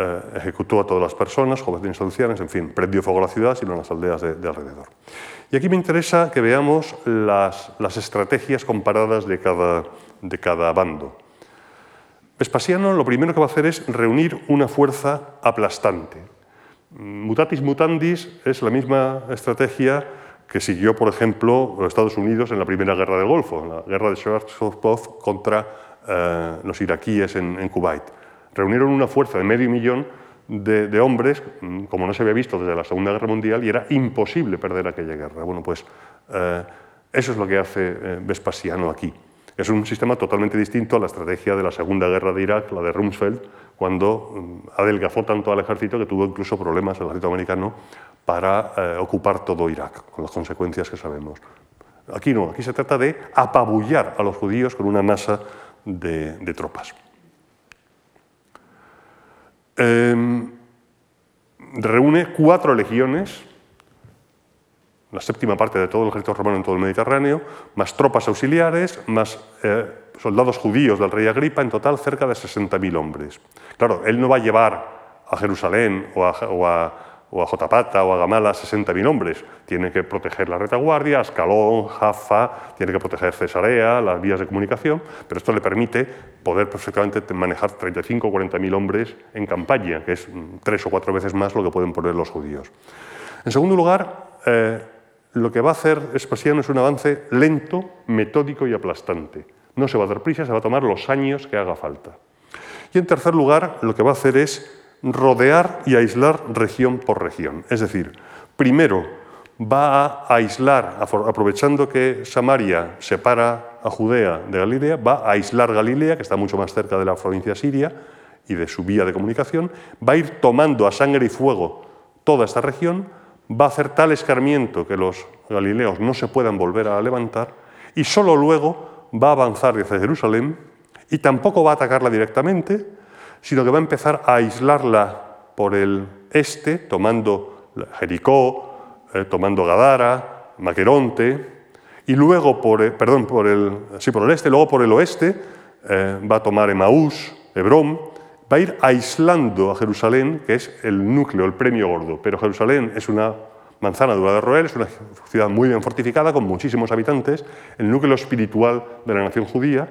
eh, ejecutó a todas las personas, jóvenes ancianas, en fin, prendió fuego a la ciudad, sino a las aldeas de, alrededor. Y aquí me interesa que veamos las, estrategias comparadas de cada, de cada bando. Vespasiano lo primero que va a hacer es reunir una fuerza aplastante. Mutatis mutandis es la misma estrategia que siguió, por ejemplo, Estados Unidos en la Primera Guerra del Golfo, en la guerra de Schwarzkopf contra eh, los iraquíes en Kuwait reunieron una fuerza de medio millón de, hombres, mm, como no se había visto desde la Segunda Guerra Mundial, y era imposible perder aquella guerra. Bueno, pues eh, eso es lo que hace eh, Vespasiano aquí. Es un sistema totalmente distinto a la estrategia de la Segunda Guerra de Irak, la de Rumsfeld, cuando mm, adelgazó tanto al ejército que tuvo incluso problemas el ejército americano para eh, ocupar todo Irak, con las consecuencias que sabemos. Aquí no, aquí se trata de apabullar a los judíos con una masa de tropas. Em, reúne cuatro legiones, la séptima parte de todo el ejército romano en todo el Mediterráneo, más tropas auxiliares, más eh, soldados judíos del rey Agripa, en total cerca de 60.000 hombres. Claro, él no va a llevar a Jerusalén o a o a Jotapata o a Gamala 60.000 hombres. Tiene que proteger la retaguardia, Ascalón, Jaffa, tiene que proteger Cesarea, las vías de comunicación, pero esto le permite poder perfectamente manejar 35 o 40.000 hombres en campaña, que es tres o cuatro veces más lo que pueden poner los judíos. En segundo lugar, eh, lo que va a hacer Espasiano es un avance lento, metódico y aplastante. No se va a dar prisa, se va a tomar los años que haga falta. Y en tercer lugar, lo que va a hacer es rodear y aislar región por región. Es decir, primero va a aislar, aprovechando que Samaria separa a Judea de Galilea, va a aislar Galilea, que está mucho más cerca de la provincia siria y de su vía de comunicación, va a ir tomando a sangre y fuego toda esta región, va a hacer tal escarmiento que los galileos no se puedan volver a levantar y solo luego va a avanzar hacia Jerusalén y tampoco va a atacarla directamente, sino que va a empezar a aislarla por el este, tomando Jericó, eh, tomando Gadara, Maqueronte, y luego por, el, perdón, por el, sí, por el este, luego por el oeste eh, va a tomar Emaús, Hebrón, va a ir aislando a Jerusalén, que es el núcleo, el premio gordo. Pero Jerusalén es una manzana dura de roer, es una ciudad muy bien fortificada, con muchísimos habitantes, el núcleo espiritual de la nación judía,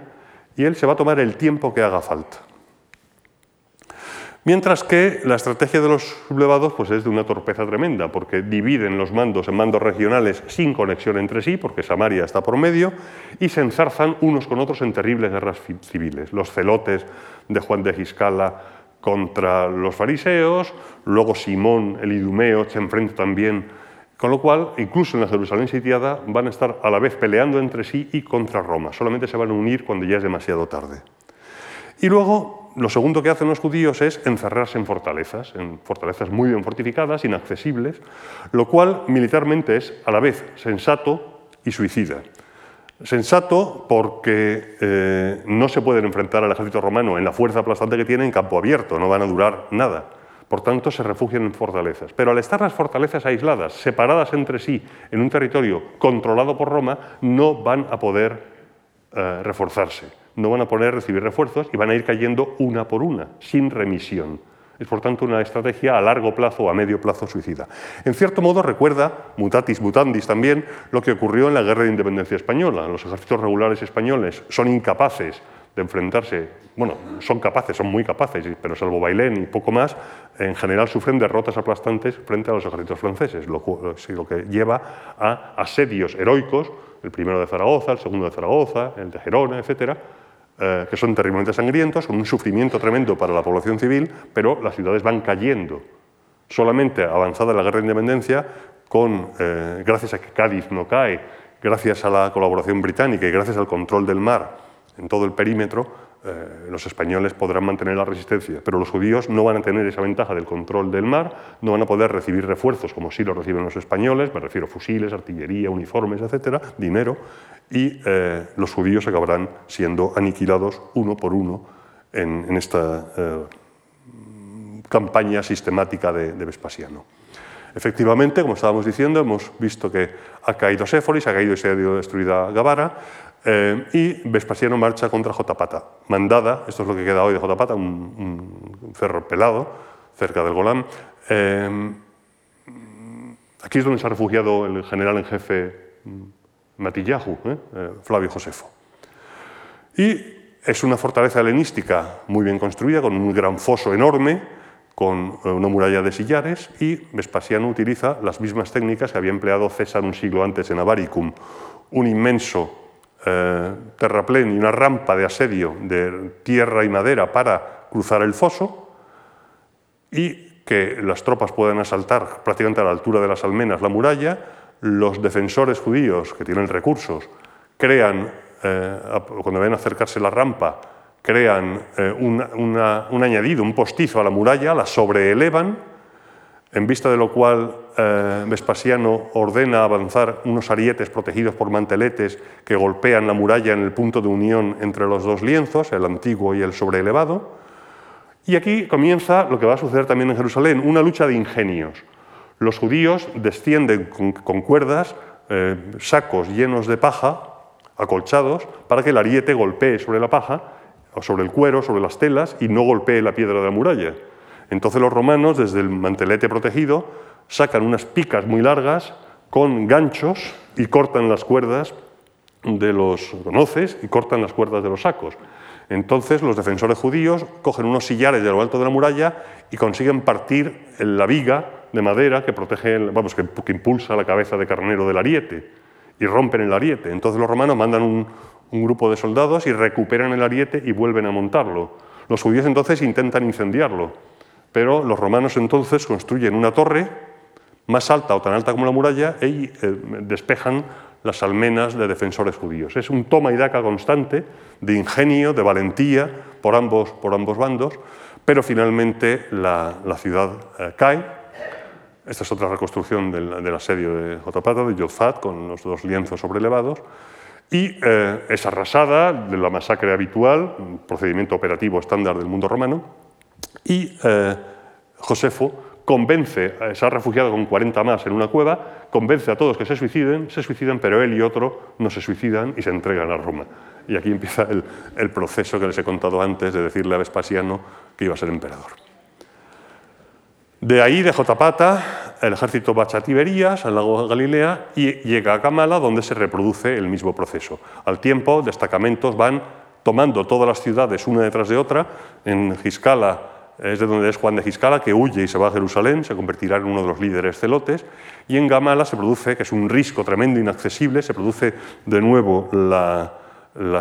y él se va a tomar el tiempo que haga falta. Mientras que la estrategia de los sublevados pues, es de una torpeza tremenda, porque dividen los mandos en mandos regionales sin conexión entre sí, porque Samaria está por medio, y se enzarzan unos con otros en terribles guerras civiles. Los celotes de Juan de Giscala contra los fariseos, luego Simón el idumeo se enfrenta también, con lo cual, incluso en la Jerusalén sitiada, van a estar a la vez peleando entre sí y contra Roma. Solamente se van a unir cuando ya es demasiado tarde. Y luego lo segundo que hacen los judíos es encerrarse en fortalezas, en fortalezas muy bien fortificadas, inaccesibles, lo cual militarmente es a la vez sensato y suicida. Sensato porque eh, no se pueden enfrentar al ejército romano en la fuerza aplastante que tiene en campo abierto, no van a durar nada. Por tanto, se refugian en fortalezas. Pero al estar las fortalezas aisladas, separadas entre sí, en un territorio controlado por Roma, no van a poder eh, reforzarse, no van a poder recibir refuerzos y van a ir cayendo una por una, sin remisión. Es por tanto una estrategia a largo plazo o a medio plazo suicida. En cierto modo recuerda, mutatis mutandis también, lo que ocurrió en la Guerra de Independencia Española. Los ejércitos regulares españoles son incapaces de enfrentarse, bueno, son capaces, son muy capaces, pero salvo Bailén y poco más, en general sufren derrotas aplastantes frente a los ejércitos franceses, lo, que lleva a asedios heroicos, el primero de Zaragoza, el segundo de Zaragoza, el de Gerona, etcétera, eh, que son terriblemente sangrientos, con un sufrimiento tremendo para la población civil, pero las ciudades van cayendo. Solamente avanzada la guerra de independencia, con, eh, gracias a que Cádiz no cae, gracias a la colaboración británica y gracias al control del mar en todo el perímetro, eh, los españoles podrán mantener la resistencia, pero los judíos no van a tener esa ventaja del control del mar, no van a poder recibir refuerzos como sí lo reciben los españoles, me refiero a fusiles, artillería, uniformes, etcétera, dinero, y eh, los judíos acabarán siendo aniquilados uno por uno en, esta eh, campaña sistemática de, Vespasiano. Efectivamente, como estábamos diciendo, hemos visto que ha caído Séforis, ha caído y se ha destruida Gabara, eh, y Vespasiano marcha contra Jotapata, mandada, esto es lo que queda hoy de Jotapata, un, cerro pelado cerca del Golán. Eh, aquí es donde se ha refugiado el general en jefe mm, Matillahu, ¿eh? Flavio Josefo. Y es una fortaleza helenística muy bien construida, con un gran foso enorme, con una muralla de sillares, y Vespasiano utiliza las mismas técnicas que había empleado César un siglo antes en Avaricum, un inmenso eh, terraplén y una rampa de asedio de tierra y madera para cruzar el foso y que las tropas puedan asaltar prácticamente a la altura de las almenas la muralla, los defensores judíos que tienen recursos crean, eh, cuando ven acercarse la rampa, crean eh, un añadido, un postizo a la muralla, la sobreelevan, en vista de lo cual eh, Vespasiano ordena avanzar unos arietes protegidos por manteletes que golpean la muralla en el punto de unión entre los dos lienzos, el antiguo y el sobreelevado. Y aquí comienza lo que va a suceder también en Jerusalén, una lucha de ingenios. Los judíos descienden con, cuerdas, eh, sacos llenos de paja, acolchados, para que el ariete golpee sobre la paja, sobre el cuero, sobre las telas, y no golpee la piedra de la muralla. Entonces los romanos, desde el mantelete protegido, sacan unas picas muy largas con ganchos y cortan las cuerdas de los conoces y cortan las cuerdas de los sacos. Entonces los defensores judíos cogen unos sillares de lo alto de la muralla y consiguen partir la viga de madera que protege, vamos, que, impulsa la cabeza de carnero del ariete y rompen el ariete. Entonces los romanos mandan un, un grupo de soldados y recuperan el ariete y vuelven a montarlo. Los judíos entonces intentan incendiarlo, pero los romanos entonces construyen una torre más alta o tan alta como la muralla y eh, despejan las almenas de defensores judíos. Es un toma y daca constante de ingenio, de valentía por ambos, por ambos bandos, pero finalmente la, ciudad eh, cae. Esta es otra reconstrucción del, asedio de Jotapata, de Jodfat, con los dos lienzos sobrelevados. Y eh, es arrasada de la masacre habitual, un procedimiento operativo estándar del mundo romano. Y Josefo convence, se ha refugiado con 40 más en una cueva, convence a todos que se suiciden, se suicidan, pero él y otro no se suicidan y se entregan a Roma. Y aquí empieza el, proceso que les he contado antes de decirle a Vespasiano que iba a ser emperador. De ahí, de Jotapata, el ejército va a Tiberías, al lago de Galilea, y llega a Kamala, donde se reproduce el mismo proceso. Al tiempo, destacamentos van tomando todas las ciudades una detrás de otra. En Giscala es de donde es Juan de Giscala, que huye y se va a Jerusalén, se convertirá en uno de los líderes celotes, y en Gamala se produce, que es un risco tremendo, inaccesible, se produce de nuevo la,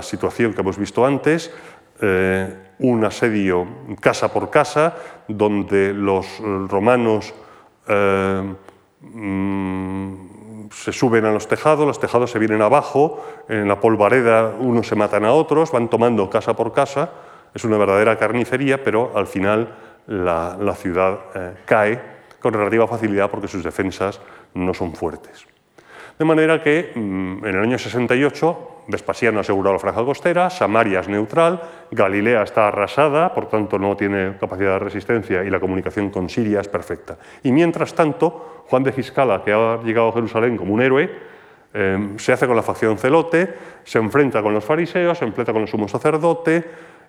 situación que hemos visto antes, eh, un asedio casa por casa, donde los romanos eh, mm, se suben a los tejados, los tejados se vienen abajo, en la polvareda unos se matan a otros, van tomando casa por casa, es una verdadera carnicería, pero al final la, ciudad eh, cae con relativa facilidad porque sus defensas no son fuertes. De manera que mm, en el año 68 Vespasiano ha asegurado la franja costera, Samaria es neutral, Galilea está arrasada, por tanto no tiene capacidad de resistencia y la comunicación con Siria es perfecta. Y mientras tanto, Juan de Giscala, que ha llegado a Jerusalén como un héroe, eh, se hace con la facción celote, se enfrenta con los fariseos, se enfrenta con el sumo sacerdote,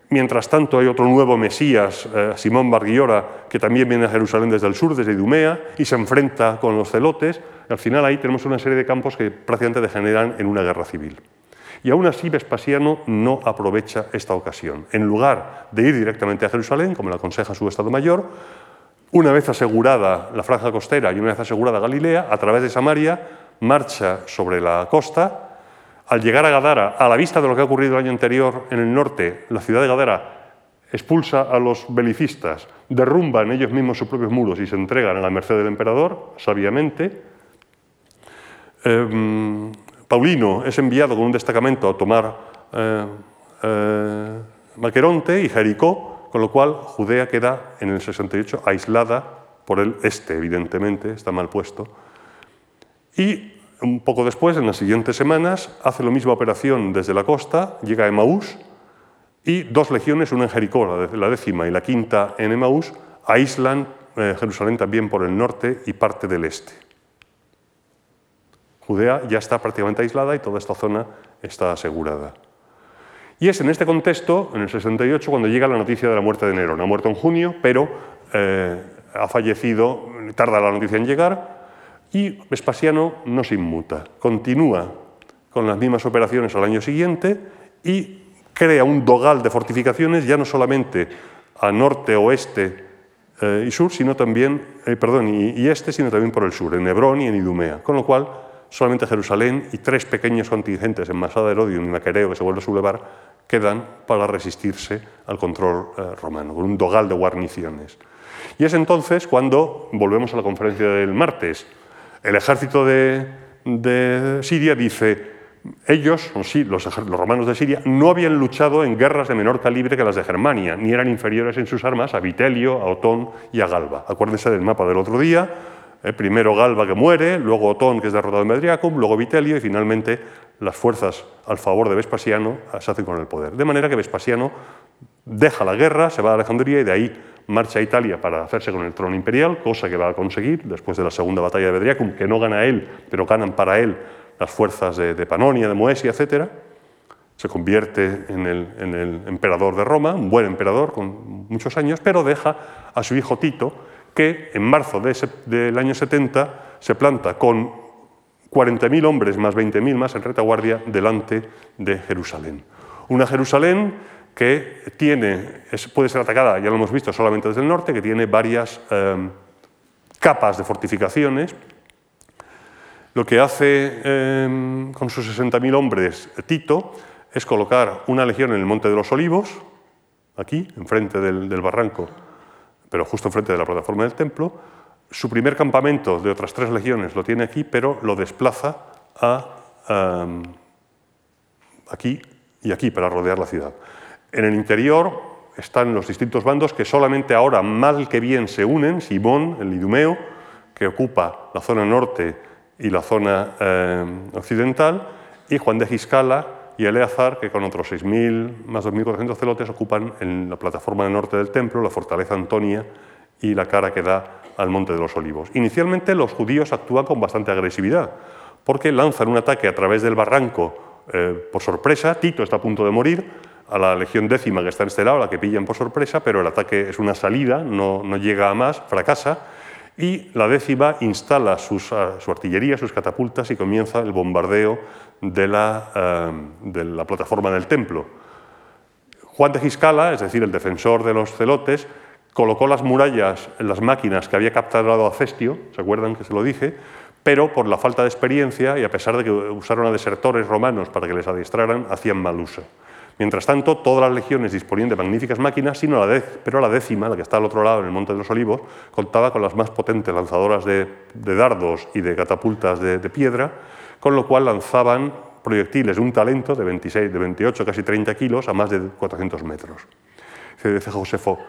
Mientras tanto, hay otro nuevo Mesías, eh, Simón Barguillora, que también viene a Jerusalén desde el sur, desde Idumea, y se enfrenta con los celotes. Al final ahí tenemos una serie de campos que prácticamente degeneran en una guerra civil. Y aún así Vespasiano no aprovecha esta ocasión. En lugar de ir directamente a Jerusalén, como le aconseja su Estado Mayor, una vez asegurada la franja costera y una vez asegurada Galilea, a través de Samaria, marcha sobre la costa al llegar a Gadara, a la vista de lo que ha ocurrido el año anterior en el norte, la ciudad de Gadara expulsa a los belicistas, derrumban ellos mismos sus propios muros y se entregan a la merced del emperador, sabiamente. Em, Paulino es enviado con un destacamento a tomar eh, eh, Maqueronte y Jericó, con lo cual Judea queda en el 68 aislada por el este, evidentemente, está mal puesto. Y un poco después, en las siguientes semanas, hace la misma operación desde la costa, llega a Emaús y dos legiones, una en Jericó, la décima y la quinta en Emaús, aíslan eh, Jerusalén también por el norte y parte del este. Judea ya está prácticamente aislada y toda esta zona está asegurada. Y es en este contexto, en el 68, cuando llega la noticia de la muerte de Nerón. Ha muerto en junio, pero eh, ha fallecido, tarda la noticia en llegar, y Vespasiano no se inmuta, continúa con las mismas operaciones al año siguiente y crea un dogal de fortificaciones ya no solamente a norte, oeste eh, y sur, sino también, eh, perdón, y, este, sino también por el sur, en Hebrón y en Idumea. Con lo cual, solamente Jerusalén y tres pequeños contingentes en Masada, Herodium y Maquereo, que se vuelve a sublevar, quedan para resistirse al control eh, romano, con un dogal de guarniciones. Y es entonces cuando volvemos a la conferencia del martes, el ejército de, Siria dice, ellos, los, romanos de Siria, no habían luchado en guerras de menor calibre que las de Germania, ni eran inferiores en sus armas a Vitelio, a Otón y a Galba. Acuérdense del mapa del otro día, primero Galba que muere, luego Otón que es derrotado en Medriacum, luego Vitelio y finalmente las fuerzas al favor de Vespasiano se hacen con el poder. De manera que Vespasiano deja la guerra, se va a Alejandría y de ahí marcha a Italia para hacerse con el trono imperial, cosa que va a conseguir después de la segunda batalla de Bedriacum, que no gana él, pero ganan para él las fuerzas de, Panonia, de Moesia, etc. Se convierte en el, emperador de Roma, un buen emperador con muchos años, pero deja a su hijo Tito, que en marzo del año 70 se planta con 40.000 hombres más 20.000 más en retaguardia delante de Jerusalén. Una Jerusalén que tiene, puede ser atacada, ya lo hemos visto, solamente desde el norte, que tiene varias em, capas de fortificaciones. Lo que hace em, con sus 60.000 hombres Tito es colocar una legión en el Monte de los Olivos, aquí, enfrente del barranco, pero justo enfrente de la plataforma del templo. Su primer campamento de otras tres legiones lo tiene aquí, pero lo desplaza a em, aquí y aquí para rodear la ciudad. En el interior están los distintos bandos que solamente ahora mal que bien se unen, Simón, el Idumeo, que ocupa la zona norte y la zona eh, occidental, y Juan de Giscala y Eleazar, que con otros 6.000 más 2.400 celotes ocupan en la plataforma norte del templo, la fortaleza Antonia y la cara que da al Monte de los Olivos. Inicialmente los judíos actúan con bastante agresividad, porque lanzan un ataque a través del barranco eh, por sorpresa, Tito está a punto de morir, a la legión décima que está en este lado, la que pillan por sorpresa, pero el ataque es una salida, no, no llega a más, fracasa, y la décima instala sus, su artillería, sus catapultas y comienza el bombardeo de la, eh, de la plataforma del templo. Juan de Giscala, es decir, el defensor de los celotes, colocó las murallas en las máquinas que había capturado a Cestio, ¿se acuerdan que se lo dije? Pero por la falta de experiencia y a pesar de que usaron a desertores romanos para que les adiestraran, hacían mal uso. Mientras tanto, todas las legiones disponían de magníficas máquinas, sino la pero la décima, la que está al otro lado, en el Monte de los Olivos, contaba con las más potentes lanzadoras de, dardos y de catapultas de, piedra, con lo cual lanzaban proyectiles de un talento de 26, de 28, casi 30 kilos a más de 400 metros. Dice Josefo,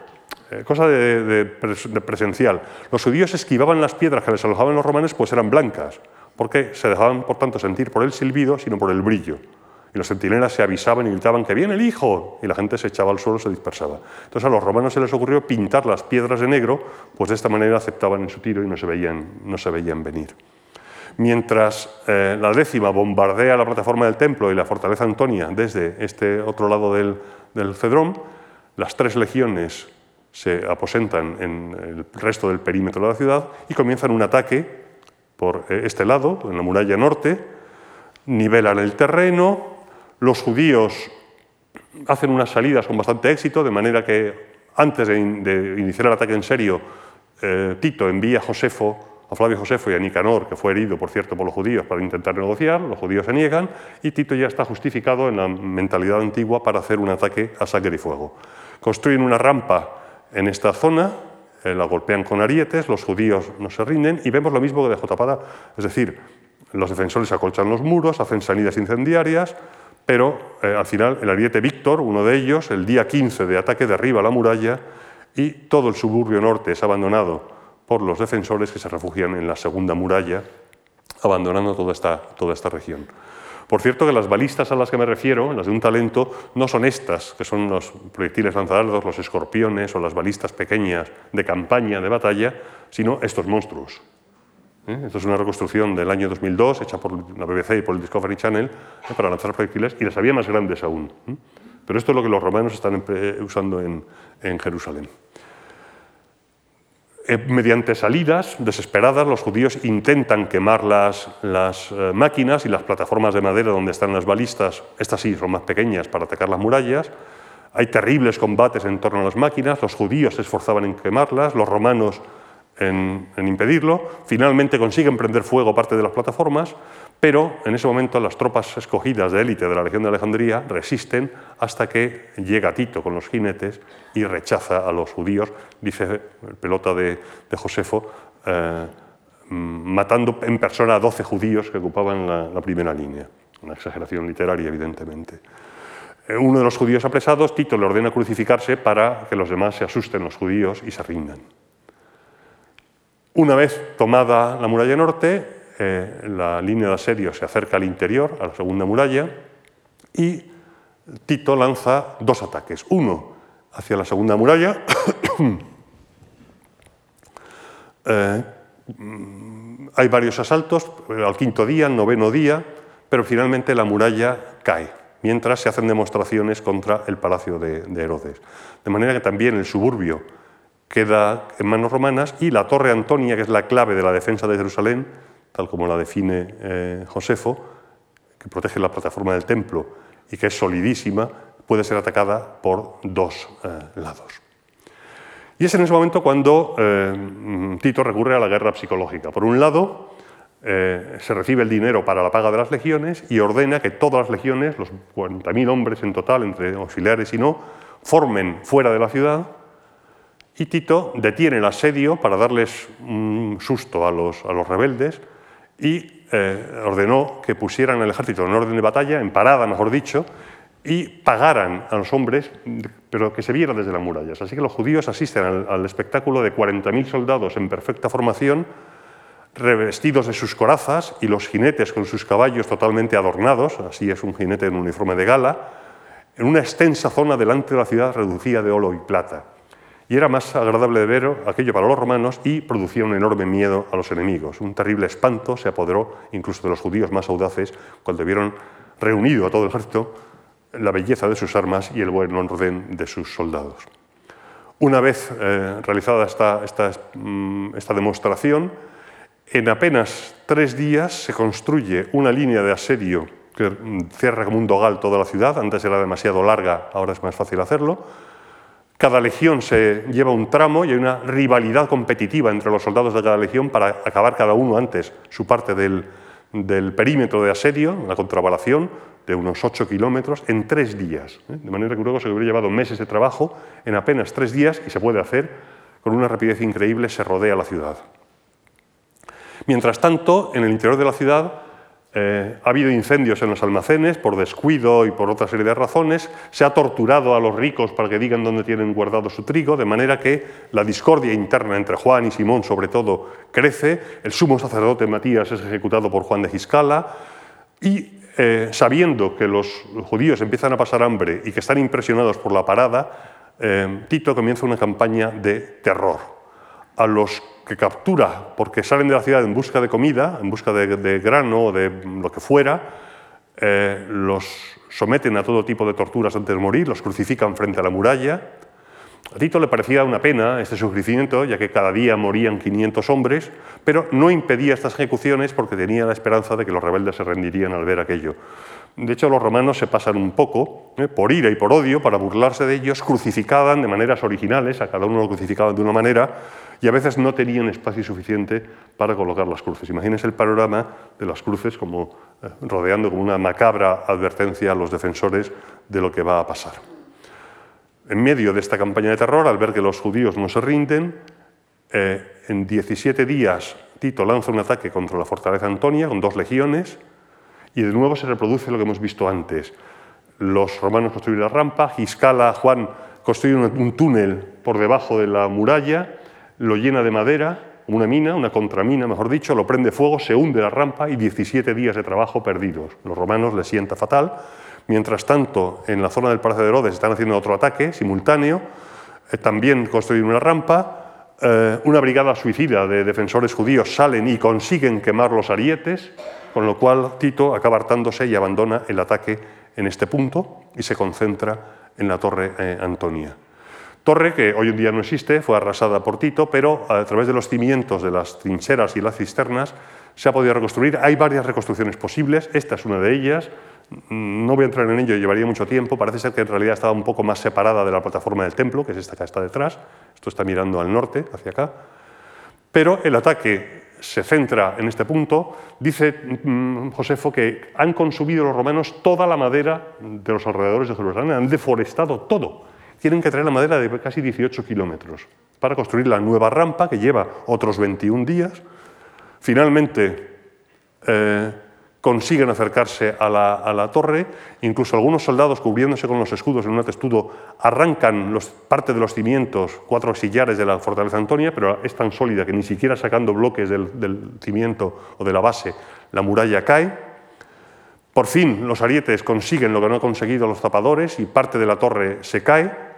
eh, cosa de, presencial. Los judíos esquivaban las piedras que les alojaban los romanos, pues eran blancas, porque se dejaban, por tanto, sentir por el silbido, sino por el brillo Y los centinelas se avisaban y gritaban que viene el hijo, y la gente se echaba al suelo, se dispersaba. Entonces a los romanos se les ocurrió pintar las piedras de negro, pues de esta manera aceptaban en su tiro y no se veían, no se veían venir. Mientras eh, la décima bombardea la plataforma del templo y la fortaleza Antonia desde este otro lado del, del Cedrón, las tres legiones se aposentan en el resto del perímetro de la ciudad y comienzan un ataque por eh, este lado, en la muralla norte, nivelan el terreno, los judíos hacen unas salidas con bastante éxito, de manera que antes de, iniciar el ataque en serio, eh, Tito envía a Josefo, a Flavio Josefo y a Nicanor, que fue herido, por cierto, por los judíos, para intentar negociar. Los judíos se niegan y Tito ya está justificado en la mentalidad antigua para hacer un ataque a sangre y fuego. Construyen una rampa en esta zona, eh, la golpean con arietes, los judíos no se rinden y vemos lo mismo que dejó tapada, es decir, los defensores acolchan los muros, hacen salidas incendiarias, pero eh, al final el ariete Víctor, uno de ellos, el día 15 de ataque derriba la muralla y todo el suburbio norte es abandonado por los defensores que se refugian en la segunda muralla, abandonando toda esta, toda esta región. Por cierto que las balistas a las que me refiero, las de un talento, no son estas, que son los proyectiles lanzadardos, los escorpiones o las balistas pequeñas de campaña, de batalla, sino estos monstruos. Esto es una reconstrucción del año 2002, hecha por la BBC y por el Discovery Channel, ¿eh? para lanzar proyectiles, y las había más grandes aún. ¿eh? Pero esto es lo que los romanos están usando en, Jerusalén. mediante salidas desesperadas, los judíos intentan quemar las, las máquinas y las plataformas de madera donde están las balistas. Estas sí son más pequeñas para atacar las murallas. Hay terribles combates en torno a las máquinas. Los judíos se esforzaban en quemarlas. Los romanos en, impedirlo. Finalmente consiguen prender fuego parte de las plataformas, pero en ese momento las tropas escogidas de élite de la Legión de Alejandría resisten hasta que llega Tito con los jinetes y rechaza a los judíos, dice el pelota de, Josefo, eh, mm, matando en persona a 12 judíos que ocupaban la, primera línea. Una exageración literaria, evidentemente. Eh, uno de los judíos apresados, Tito le ordena crucificarse para que los demás se asusten los judíos y se rindan. Una vez tomada la muralla norte, eh, la línea de asedio se acerca al interior, a la segunda muralla, y Tito lanza dos ataques. Uno hacia la segunda muralla. Eh, hay varios asaltos, al quinto día, al noveno día, pero finalmente la muralla cae, mientras se hacen demostraciones contra el palacio de Herodes. De manera que también el suburbio queda en manos romanas y la Torre Antonia, que es la clave de la defensa de Jerusalén, tal como la define eh, Josefo, que protege la plataforma del templo y que es solidísima, puede ser atacada por dos eh, lados. Y es en ese momento cuando eh, Tito recurre a la guerra psicológica. Por un lado, se recibe el dinero para la paga de las legiones y ordena que todas las legiones, los 40.000 hombres en total, entre auxiliares y no, formen fuera de la ciudad y Tito detiene el asedio para darles un susto a los, a los rebeldes y eh, ordenó que pusieran el ejército en orden de batalla, en parada, mejor dicho, y pagaran a los hombres, pero que se viera desde las murallas. Así que los judíos asisten al, al espectáculo de 40.000 soldados en perfecta formación, revestidos de sus corazas, y los jinetes con sus caballos totalmente adornados, así es un jinete en uniforme de gala, en una extensa zona delante de la ciudad reducida de oro y plata y era más agradable de ver aquello para los romanos y producía un enorme miedo a los enemigos. Un terrible espanto se apoderó incluso de los judíos más audaces cuando vieron reunido a todo el ejército la belleza de sus armas y el buen orden de sus soldados. Una vez eh, realizada esta, mm, esta demostración, en apenas tres días se construye una línea de asedio que cierra como un dogal toda la ciudad. Antes era demasiado larga, ahora es más fácil hacerlo cada legión se lleva un tramo y hay una rivalidad competitiva entre los soldados de cada legión para acabar cada uno antes su parte del, perímetro de asedio, la contravalación, de unos 8 kilómetros, en tres días. ¿eh? De manera que luego se hubiera llevado meses de trabajo en apenas tres días y se puede hacer con una rapidez increíble, se rodea la ciudad. Mientras tanto, en el interior de la ciudad eh, ha habido incendios en los almacenes por descuido y por otra serie de razones. Se ha torturado a los ricos para que digan dónde tienen guardado su trigo, de manera que la discordia interna entre Juan y Simón, sobre todo, crece. El sumo sacerdote Matías es ejecutado por Juan de Giscala y eh, sabiendo que los judíos empiezan a pasar hambre y que están impresionados por la parada, eh, Tito comienza una campaña de terror. A los que captura porque salen de la ciudad en busca de comida, en busca de, grano o de lo que fuera, eh, los someten a todo tipo de torturas antes de morir, los crucifican frente a la muralla. A Tito le parecía una pena este sufrimiento, ya que cada día morían 500 hombres, pero no impedía estas ejecuciones porque tenía la esperanza de que los rebeldes se rendirían al ver aquello. De hecho, los romanos se pasan un poco, ¿eh? por ira y por odio, para burlarse de ellos, crucificaban de maneras originales, a cada uno lo crucificaban de una manera, y a veces no tenían espacio suficiente para colocar las cruces. Imagínense el panorama de las cruces como eh, rodeando como una macabra advertencia a los defensores de lo que va a pasar. En medio de esta campaña de terror, al ver que los judíos no se rinden, eh, en 17 días Tito lanza un ataque contra la fortaleza Antonia con dos legiones y de nuevo se reproduce lo que hemos visto antes. Los romanos construyen la rampa, Giscala, Juan construye un túnel por debajo de la muralla lo llena de madera, una mina, una contramina, mejor dicho, lo prende fuego, se hunde la rampa y 17 días de trabajo perdidos. Los romanos les sienta fatal. Mientras tanto, en la zona del Palacio de Herodes están haciendo otro ataque simultáneo, eh, también construyen una rampa, eh, una brigada suicida de defensores judíos salen y consiguen quemar los arietes, con lo cual Tito acaba hartándose y abandona el ataque en este punto y se concentra en la torre eh, Antonia. Torre que hoy en día no existe, fue arrasada por Tito, pero a través de los cimientos de las trincheras y las cisternas se ha podido reconstruir. Hay varias reconstrucciones posibles, esta es una de ellas. No voy a entrar en ello, llevaría mucho tiempo. Parece ser que en realidad estaba un poco más separada de la plataforma del templo, que es esta que está detrás. Esto está mirando al norte, hacia acá. Pero el ataque se centra en este punto. Dice mm, Josefo que han consumido los romanos toda la madera de los alrededores de Jerusalén, han deforestado todo tienen que traer la madera de casi 18 kilómetros para construir la nueva rampa que lleva otros 21 días. Finalmente eh, consiguen acercarse a la, torre, incluso algunos soldados cubriéndose con los escudos en un atestudo arrancan parte de los cimientos, cuatro sillares de la fortaleza Antonia, pero es tan sólida que ni siquiera sacando bloques del, del cimiento o de la base la muralla cae. Por fin los arietes consiguen lo que no han conseguido los zapadores y parte de la torre se cae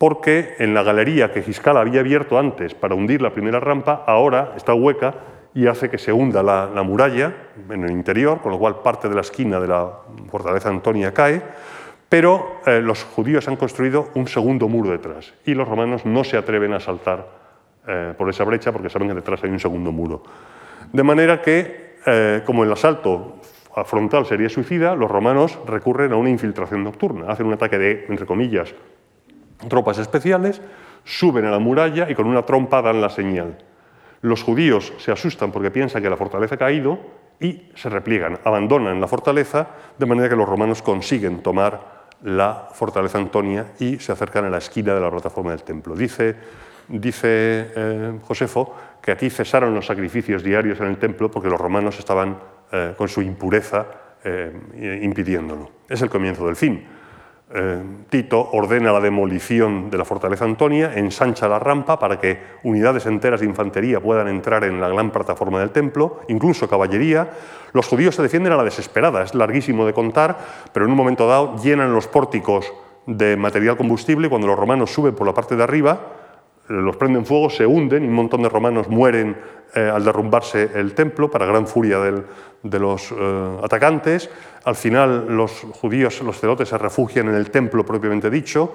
porque en la galería que Giscala había abierto antes para hundir la primera rampa, ahora está hueca y hace que se hunda la, muralla en el interior, con lo cual parte de la esquina de la fortaleza Antonia cae, pero eh, los judíos han construido un segundo muro detrás y los romanos no se atreven a saltar eh, por esa brecha porque saben que detrás hay un segundo muro. De manera que, eh, como el asalto frontal sería suicida, los romanos recurren a una infiltración nocturna, hacen un ataque de, entre comillas, tropas especiales, suben a la muralla y con una trompa dan la señal. Los judíos se asustan porque piensan que la fortaleza ha caído y se repliegan, abandonan la fortaleza, de manera que los romanos consiguen tomar la fortaleza Antonia y se acercan a la esquina de la plataforma del templo. Dice, dice eh, Josefo que aquí cesaron los sacrificios diarios en el templo porque los romanos estaban eh, con su impureza eh, impidiéndolo. Es el comienzo del fin. Eh, Tito ordena la demolición de la fortaleza Antonia, ensancha la rampa para que unidades enteras de infantería puedan entrar en la gran plataforma del templo, incluso caballería. Los judíos se defienden a la desesperada, es larguísimo de contar, pero en un momento dado llenan los pórticos de material combustible cuando los romanos suben por la parte de arriba, los prenden fuego, se hunden y un montón de romanos mueren eh, al derrumbarse el templo para gran furia de los eh, atacantes. Al final los judíos, los celotes, se refugian en el templo propiamente dicho.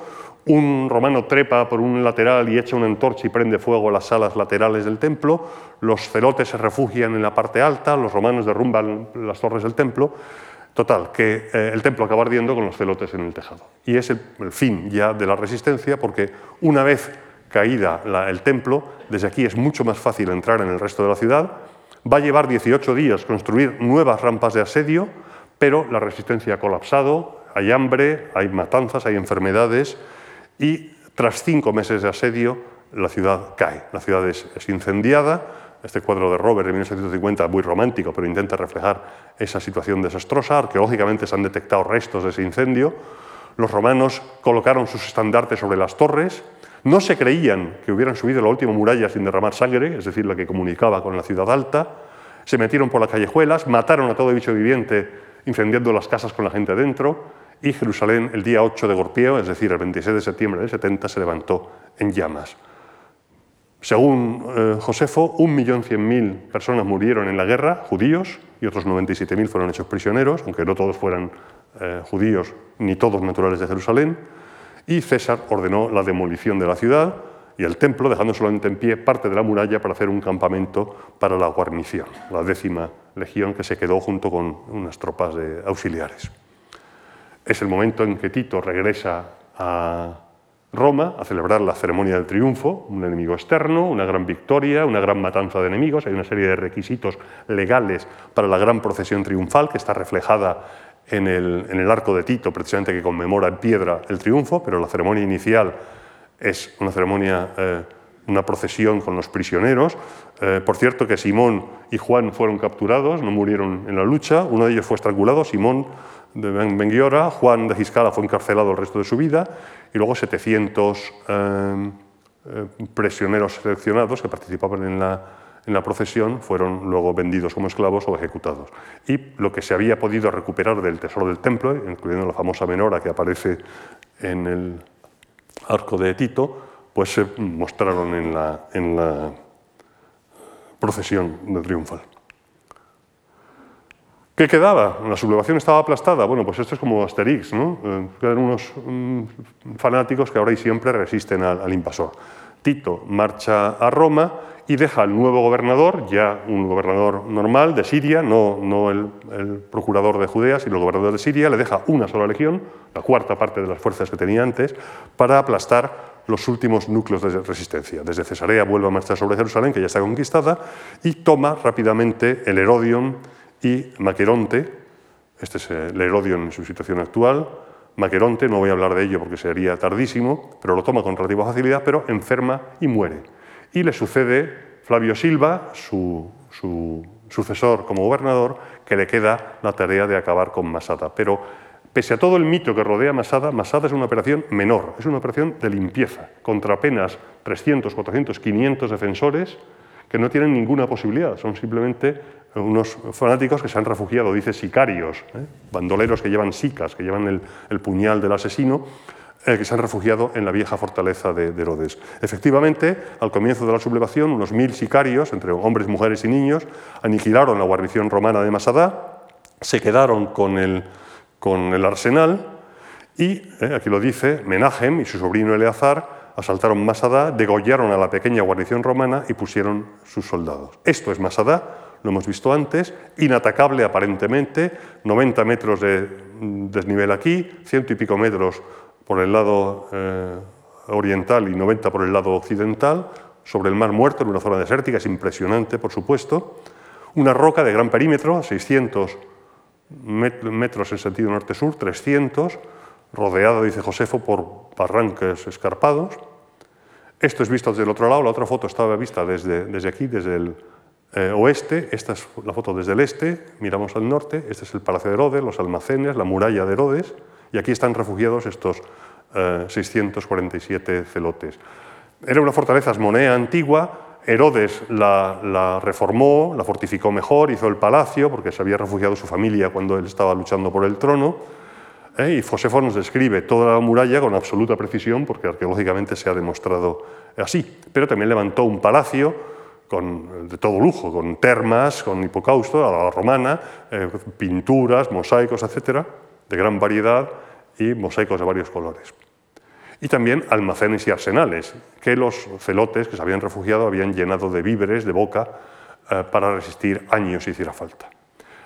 Un romano trepa por un lateral y echa una antorcha y prende fuego a las salas laterales del templo. Los celotes se refugian en la parte alta, los romanos derrumban las torres del templo. Total, que eh, el templo acaba ardiendo con los celotes en el tejado. Y es el, fin ya de la resistencia porque una vez caída el templo, desde aquí es mucho más fácil entrar en el resto de la ciudad. Va a llevar 18 días construir nuevas rampas de asedio, pero la resistencia ha colapsado, hay hambre, hay matanzas, hay enfermedades y tras cinco meses de asedio la ciudad cae, la ciudad es, incendiada. Este cuadro de Robert de 1750, muy romántico, pero intenta reflejar esa situación desastrosa. Arqueológicamente se han detectado restos de ese incendio. Los romanos colocaron sus estandartes sobre las torres, no se creían que hubieran subido la última muralla sin derramar sangre, es decir, la que comunicaba con la ciudad alta. Se metieron por las callejuelas, mataron a todo bicho viviente incendiando las casas con la gente dentro, y Jerusalén el día 8 de Gorpieo, es decir, el 26 de septiembre del 70, se levantó en llamas. Según eh, Josefo, 1.100.000 personas murieron en la guerra, judíos, y otros 97.000 fueron hechos prisioneros, aunque no todos fueran eh, judíos ni todos naturales de Jerusalén. Y César ordenó la demolición de la ciudad y el templo, dejando solamente en pie parte de la muralla para hacer un campamento para la guarnición, la décima legión que se quedó junto con unas tropas de auxiliares. Es el momento en que Tito regresa a Roma a celebrar la ceremonia del triunfo, un enemigo externo, una gran victoria, una gran matanza de enemigos. Hay una serie de requisitos legales para la gran procesión triunfal que está reflejada en el, arco de Tito, precisamente que conmemora en piedra el triunfo, pero la ceremonia inicial es una ceremonia, eh, una procesión con los prisioneros. Eh, por cierto que Simón y Juan fueron capturados, no murieron en la lucha, uno de ellos fue estrangulado, Simón de Benguiora, Juan de Giscala fue encarcelado el resto de su vida y luego 700 eh, prisioneros seleccionados que participaban en la en la procesión fueron luego vendidos como esclavos o ejecutados. Y lo que se había podido recuperar del tesoro del templo, incluyendo la famosa menora que aparece en el arco de Tito, pues se mostraron en la, en la procesión de triunfal. ¿Qué quedaba? La sublevación estaba aplastada. Bueno, pues esto es como Asterix, ¿no? Eh, quedan unos mm, fanáticos que ahora y siempre resisten al, al invasor. Tito marcha a Roma y deja al nuevo gobernador, ya un gobernador normal de Siria, no, el, procurador de Judea, sino el gobernador de Siria, le deja una sola legión, la cuarta parte de las fuerzas que tenía antes, para aplastar los últimos núcleos de resistencia. Desde Cesarea vuelve a marchar sobre Jerusalén, que ya está conquistada, y toma rápidamente el Herodion y Maqueronte, este es el Herodion en su situación actual, Maqueronte, no voy a hablar de ello porque sería tardísimo, pero lo toma con relativa facilidad, pero enferma y muere y le sucede Flavio Silva, su, sucesor como gobernador, que le queda la tarea de acabar con Masada. Pero pese a todo el mito que rodea Masada, Masada es una operación menor, es una operación de limpieza, contra apenas 300, 400, 500 defensores que no tienen ninguna posibilidad, son simplemente unos fanáticos que se han refugiado, dice sicarios, ¿eh? bandoleros que llevan sicas, que llevan el puñal del asesino, que se han refugiado en la vieja fortaleza de, Herodes. Efectivamente, al comienzo de la sublevación, unos mil sicarios, entre hombres, mujeres y niños, aniquilaron la guarnición romana de Masada, se quedaron con el, con el arsenal y, eh, aquí lo dice, Menahem y su sobrino Eleazar asaltaron Masada, degollaron a la pequeña guarnición romana y pusieron sus soldados. Esto es Masada, lo hemos visto antes, inatacable aparentemente, 90 metros de desnivel aquí, ciento y pico metros por el lado eh, oriental y 90 por el lado occidental, sobre el Mar Muerto, en una zona desértica, es impresionante, por supuesto. Una roca de gran perímetro, 600 metros en sentido norte-sur, 300, rodeada, dice Josefo, por barrancos escarpados. Esto es visto desde el otro lado, la otra foto estaba vista desde, desde aquí, desde el eh, oeste, esta es la foto desde el este, miramos al norte, este es el Palacio de Herodes, los almacenes, la muralla de Herodes, y aquí están refugiados estos 647 eh, celotes. Era una fortaleza asmonea antigua, Herodes la, reformó, la fortificó mejor, hizo el palacio, porque se había refugiado su familia cuando él estaba luchando por el trono, ¿eh? y Josefo nos describe toda la muralla con absoluta precisión, porque arqueológicamente se ha demostrado así. Pero también levantó un palacio con, de todo lujo, con termas, con hipocausto, a la romana, eh, pinturas, mosaicos, etcétera, de gran variedad y mosaicos de varios colores. Y también almacenes y arsenales, que los celotes que se habían refugiado habían llenado de víveres, de boca, eh, para resistir años si hiciera falta.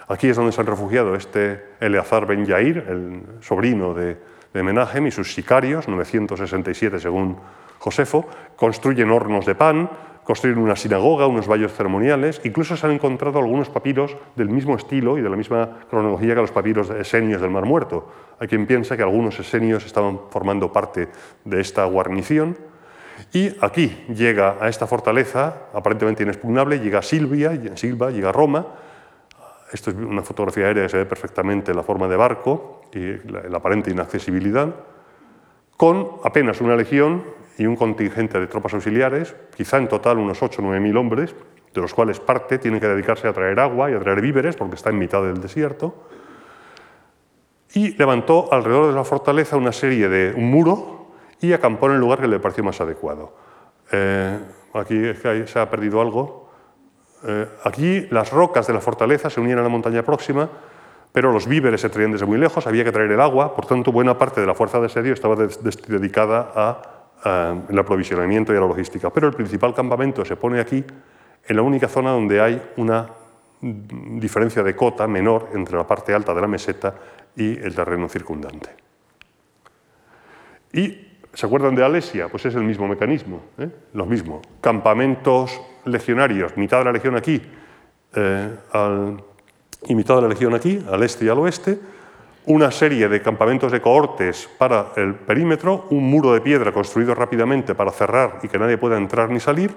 Aquí es donde se han refugiado este Eleazar Ben Yair, el sobrino de, de y sus sicarios, 967 según Josefo, construyen hornos de pan, construyen una sinagoga, unos vallos ceremoniales, incluso se han encontrado algunos papiros del mismo estilo y de la misma cronología que los papiros esenios del Mar Muerto. Hay quien piensa que algunos esenios estaban formando parte de esta guarnición. Y aquí llega a esta fortaleza, aparentemente inexpugnable, llega Silvia, Silva, llega Roma. Esto es una fotografía aérea que se ve perfectamente la forma de barco y la aparente inaccesibilidad, con apenas una legión y un contingente de tropas auxiliares, quizá en total unos 8 o 9 mil hombres, de los cuales parte tiene que dedicarse a traer agua y a traer víveres porque está en mitad del desierto. y levantó alrededor de la fortaleza una serie de un muro y acampó en el lugar que le pareció más adecuado. Eh, aquí se ha perdido algo. Eh, aquí las rocas de la fortaleza se unían a la montaña próxima, pero los víveres se traían desde muy lejos, había que traer el agua, por tanto buena parte de la fuerza de asedio estaba dedicada al aprovisionamiento y la logística. Pero el principal campamento se pone aquí, en la única zona donde hay una diferencia de cota menor entre la parte alta de la meseta y el terreno circundante. Y ¿Se acuerdan de Alesia? Pues es el mismo mecanismo, ¿eh? lo mismo. Campamentos legionarios, mitad de la legión aquí eh, y mitad de la legión aquí, al este y al oeste, una serie de campamentos de cohortes para el perímetro, un muro de piedra construido rápidamente para cerrar y que nadie pueda entrar ni salir,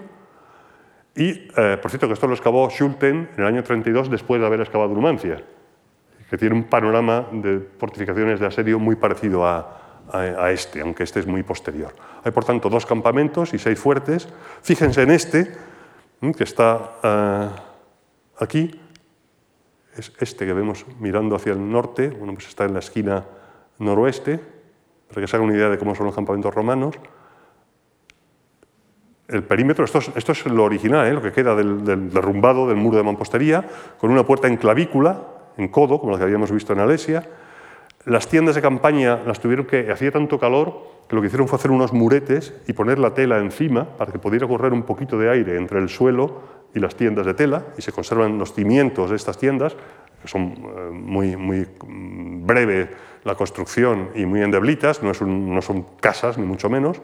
y, eh, por cierto, que esto lo excavó Schulten en el año 32 después de haber excavado Numancia, que tiene un panorama de fortificaciones de asedio muy parecido a, a, este, aunque este es muy posterior. Hay, por tanto, dos campamentos y seis fuertes. Fíjense en este, que está eh, aquí, es este que vemos mirando hacia el norte, bueno, pues está en la esquina noroeste, para que se hagan una idea de cómo son los campamentos romanos. El perímetro, esto es, lo original, ¿eh? lo que queda del, del, derrumbado del muro de mampostería, con una puerta en clavícula, en codo, como la que habíamos visto en Alesia, las tiendas de campaña las tuvieron que, hacía tanto calor que lo que hicieron fue hacer unos muretes y poner la tela encima para que pudiera correr un poquito de aire entre el suelo y las tiendas de tela y se conservan los cimientos de estas tiendas, que son eh, muy, muy mm, breve la construcción y muy endeblitas, no, no son casas ni mucho menos.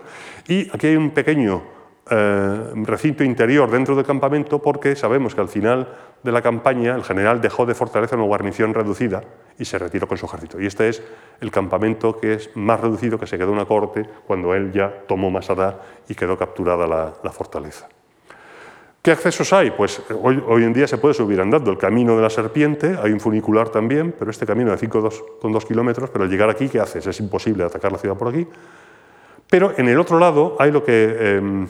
Y aquí hay un pequeño eh, recinto interior dentro del campamento porque sabemos que al final de la campaña el general dejó de fortaleza una guarnición reducida y se retiró con su ejército. Y este es el campamento que es más reducido, que se quedó una corte cuando él ya tomó Masada y quedó capturada la, fortaleza. ¿Qué accesos hay? Pues eh, hoy, hoy, en día se puede subir andando. El camino de la serpiente, hay un funicular también, pero este camino de 5,2 kilómetros, pero al llegar aquí, ¿qué haces? Es imposible atacar la ciudad por aquí. Pero en el otro lado hay lo que em,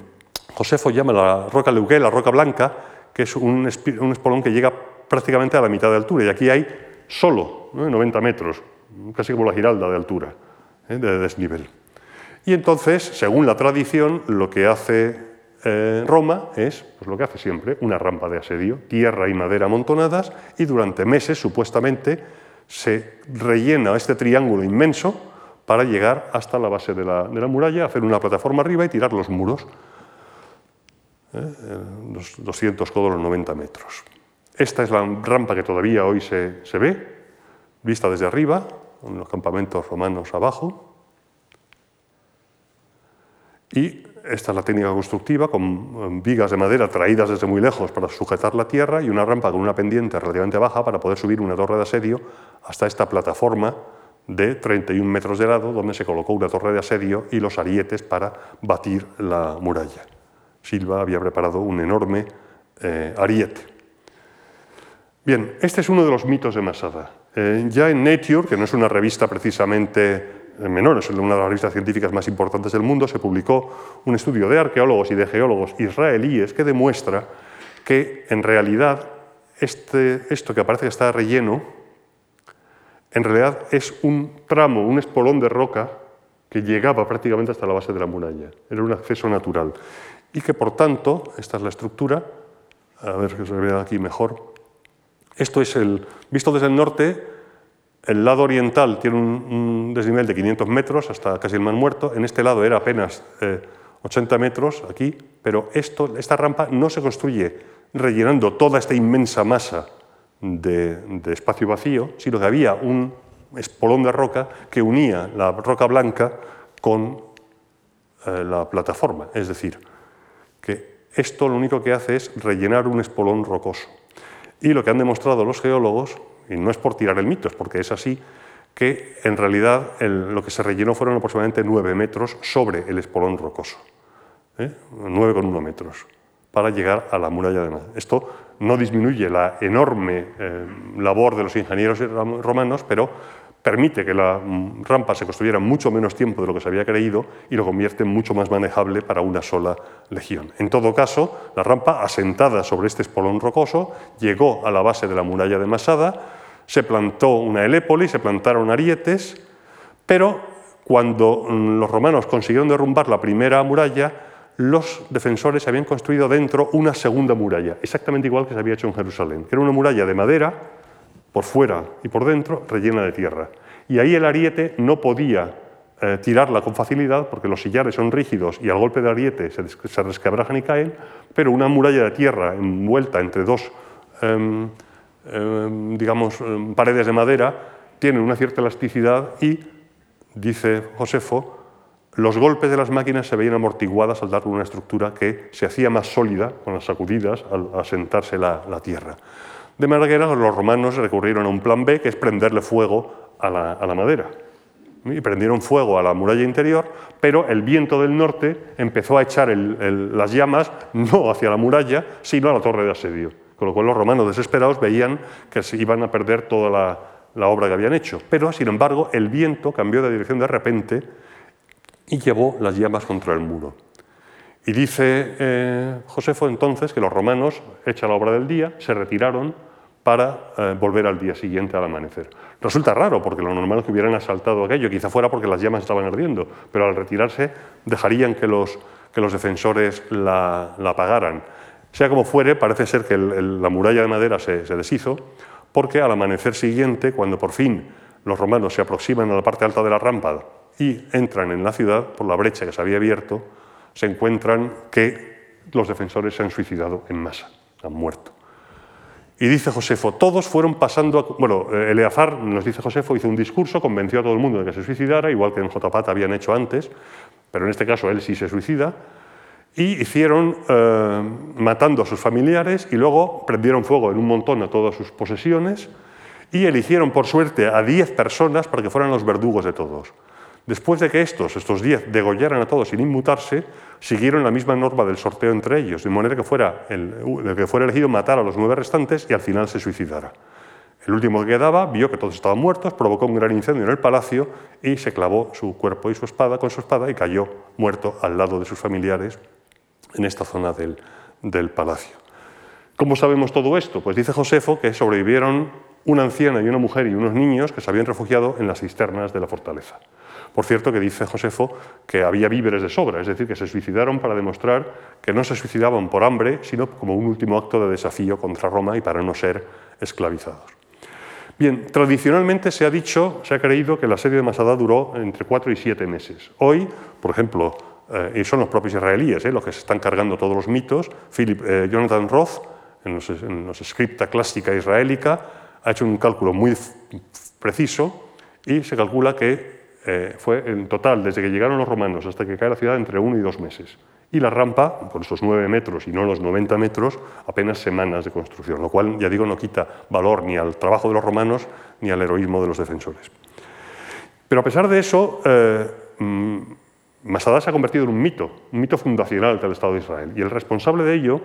Josefo llama la roca Leuqué, la roca blanca, que es un, espolón que llega prácticamente a la mitad de altura. Y aquí hay solo 90 metros, casi como la giralda de altura, ¿eh? de desnivel. Y entonces, según la tradición, lo que hace eh, Roma es pues lo que hace siempre, una rampa de asedio, tierra y madera amontonadas, y durante meses, supuestamente, se rellena este triángulo inmenso para llegar hasta la base de la, de la muralla, hacer una plataforma arriba y tirar los muros. ¿Eh? los 200 codos, los 90 metros. Esta es la rampa que todavía hoy se, se ve, vista desde arriba, con los campamentos romanos abajo. Y esta es la técnica constructiva, con vigas de madera traídas desde muy lejos para sujetar la tierra y una rampa con una pendiente relativamente baja para poder subir una torre de asedio hasta esta plataforma de 31 metros de lado, donde se colocó una torre de asedio y los arietes para batir la muralla. Silva había preparado un enorme eh, ariete. Bien, este es uno de los mitos de Masada. Eh, ya en Nature, que no es una revista precisamente eh, menor, es una de las revistas científicas más importantes del mundo, se publicó un estudio de arqueólogos y de geólogos israelíes que demuestra que en realidad este, esto que aparece que está relleno, en realidad es un tramo, un espolón de roca que llegaba prácticamente hasta la base de la muralla. Era un acceso natural y que por tanto, esta es la estructura, a ver que se vea aquí mejor, esto es el, visto desde el norte, el lado oriental tiene un, desnivel de 500 metros hasta casi el mar muerto, en este lado era apenas 80 eh, metros aquí, pero esto, esta rampa no se construye rellenando toda esta inmensa masa de, espacio vacío, sino que había un espolón de roca que unía la roca blanca con eh, la plataforma, es decir, esto lo único que hace es rellenar un espolón rocoso. Y lo que han demostrado los geólogos, y no es por tirar el mito, es porque es así, que en realidad lo que se rellenó fueron aproximadamente 9 metros sobre el espolón rocoso, ¿eh? 9,1 metros, para llegar a la muralla de Madrid. Esto no disminuye la enorme eh, labor de los ingenieros romanos, pero permite que la mm, rampa se construyera mucho menos tiempo de lo que se había creído y lo convierte en mucho más manejable para una sola legión. En todo caso, la rampa, asentada sobre este espolón rocoso, llegó a la base de la muralla de Masada, se plantó una Helépoli, se plantaron arietes, pero cuando mm, los romanos consiguieron derrumbar la primera muralla, los defensores habían construido dentro una segunda muralla, exactamente igual que se había hecho en Jerusalén, que era una muralla de madera, por fuera y por dentro, rellena de tierra. Y ahí el ariete no podía eh, tirarla con facilidad porque los sillares son rígidos y al golpe de ariete se, se resquebrajan y caen, pero una muralla de tierra envuelta entre dos, em, em, digamos, em, paredes de madera tiene una cierta elasticidad y, dice Josefo, los golpes de las máquinas se veían amortiguadas al dar una estructura que se hacía más sólida con las sacudidas al asentarse la, la tierra. De manera que los romanos recurrieron a un plan B, que es prenderle fuego a la, a la madera. Y prendieron fuego a la muralla interior, pero el viento del norte empezó a echar el, las llamas no hacia la muralla, sino a la torre de asedio. Con lo cual los romanos desesperados veían que se iban a perder toda la, la obra que habían hecho. Pero, sin embargo, el viento cambió de dirección de repente y llevó las llamas contra el muro. Y dice eh, Josefo entonces que los romanos, hecha la obra del día, se retiraron para eh, volver al día siguiente al amanecer. Resulta raro, porque lo normal es que hubieran asaltado aquello, quizá fuera porque las llamas estaban ardiendo, pero al retirarse dejarían que los, que los defensores la, apagaran. Sea como fuere, parece ser que la muralla de madera se, se deshizo, porque al amanecer siguiente, cuando por fin los romanos se aproximan a la parte alta de la rampa y entran en la ciudad por la brecha que se había abierto, se encuentran que los defensores se han suicidado en masa, han muerto. Y dice Josefo, todos fueron pasando, a, bueno, Eleazar, nos dice Josefo, hizo un discurso, convenció a todo el mundo de que se suicidara, igual que en Jotapat habían hecho antes, pero en este caso él sí se suicida, y hicieron eh, matando a sus familiares y luego prendieron fuego en un montón a todas sus posesiones y eligieron por suerte a 10 personas para que fueran los verdugos de todos. Después de que estos, estos diez, degollaran a todos sin inmutarse, siguieron la misma norma del sorteo entre ellos, de manera que fuera el, que fuera elegido matar a los nueve restantes y al final se suicidara. El último que quedaba vio que todos estaban muertos, provocó un gran incendio en el palacio y se clavó su cuerpo y su espada con su espada y cayó muerto al lado de sus familiares en esta zona del, del palacio. ¿Cómo sabemos todo esto? Pues dice Josefo que sobrevivieron una anciana y una mujer y unos niños que se habían refugiado en las cisternas de la fortaleza. Por cierto, que dice Josefo que había víveres de sobra, es decir, que se suicidaron para demostrar que no se suicidaban por hambre, sino como un último acto de desafío contra Roma y para no ser esclavizados. Bien, tradicionalmente se ha dicho, se ha creído que el asedio de Masada duró entre cuatro y siete meses. Hoy, por ejemplo, eh, y son los propios israelíes eh, los que se están cargando todos los mitos, Philip, eh, Jonathan Roth, en los, en los scripta clásica israélica, ha hecho un cálculo muy preciso y se calcula que eh, fue en total, desde que llegaron los romanos hasta que cae la ciudad, entre uno y dos meses. Y la rampa, por esos nueve metros y no los 90 metros, apenas semanas de construcción, lo cual, ya digo, no quita valor ni al trabajo de los romanos ni al heroísmo de los defensores. Pero a pesar de eso, eh, mm, Masada se ha convertido en un mito, un mito fundacional del Estado de Israel. Y el responsable de ello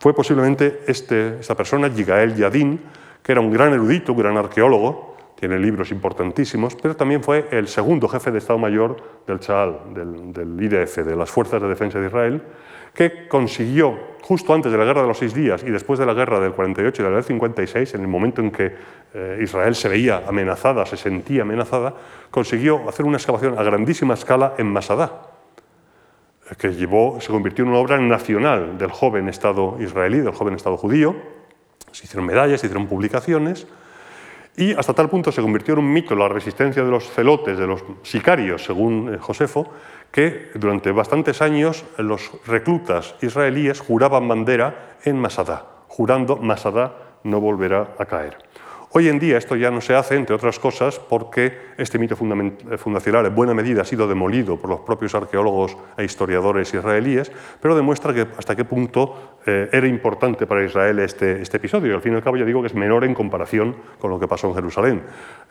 fue posiblemente este, esta persona, Yigael Yadin, que era un gran erudito, un gran arqueólogo, tiene libros importantísimos, pero también fue el segundo jefe de Estado Mayor del Chaal, del, del, IDF, de las Fuerzas de Defensa de Israel, que consiguió, justo antes de la Guerra de los Seis Días y después de la Guerra del 48 y del 56, en el momento en que eh, Israel se veía amenazada, se sentía amenazada, consiguió hacer una excavación a grandísima escala en Masada, que llevó, se convirtió en una obra nacional del joven Estado israelí, del joven Estado judío. Se hicieron medallas, se hicieron publicaciones, y hasta tal punto se convirtió en un mito la resistencia de los celotes, de los sicarios, según eh, Josefo, que durante bastantes años los reclutas israelíes juraban bandera en Masada, jurando Masada no volverá a caer. Hoy en día esto ya no se hace, entre otras cosas, porque este mito fundacional en buena medida ha sido demolido por los propios arqueólogos e historiadores israelíes, pero demuestra que hasta qué punto eh, era importante para Israel este, este episodio. Y al fin y al cabo ya digo que es menor en comparación con lo que pasó en Jerusalén.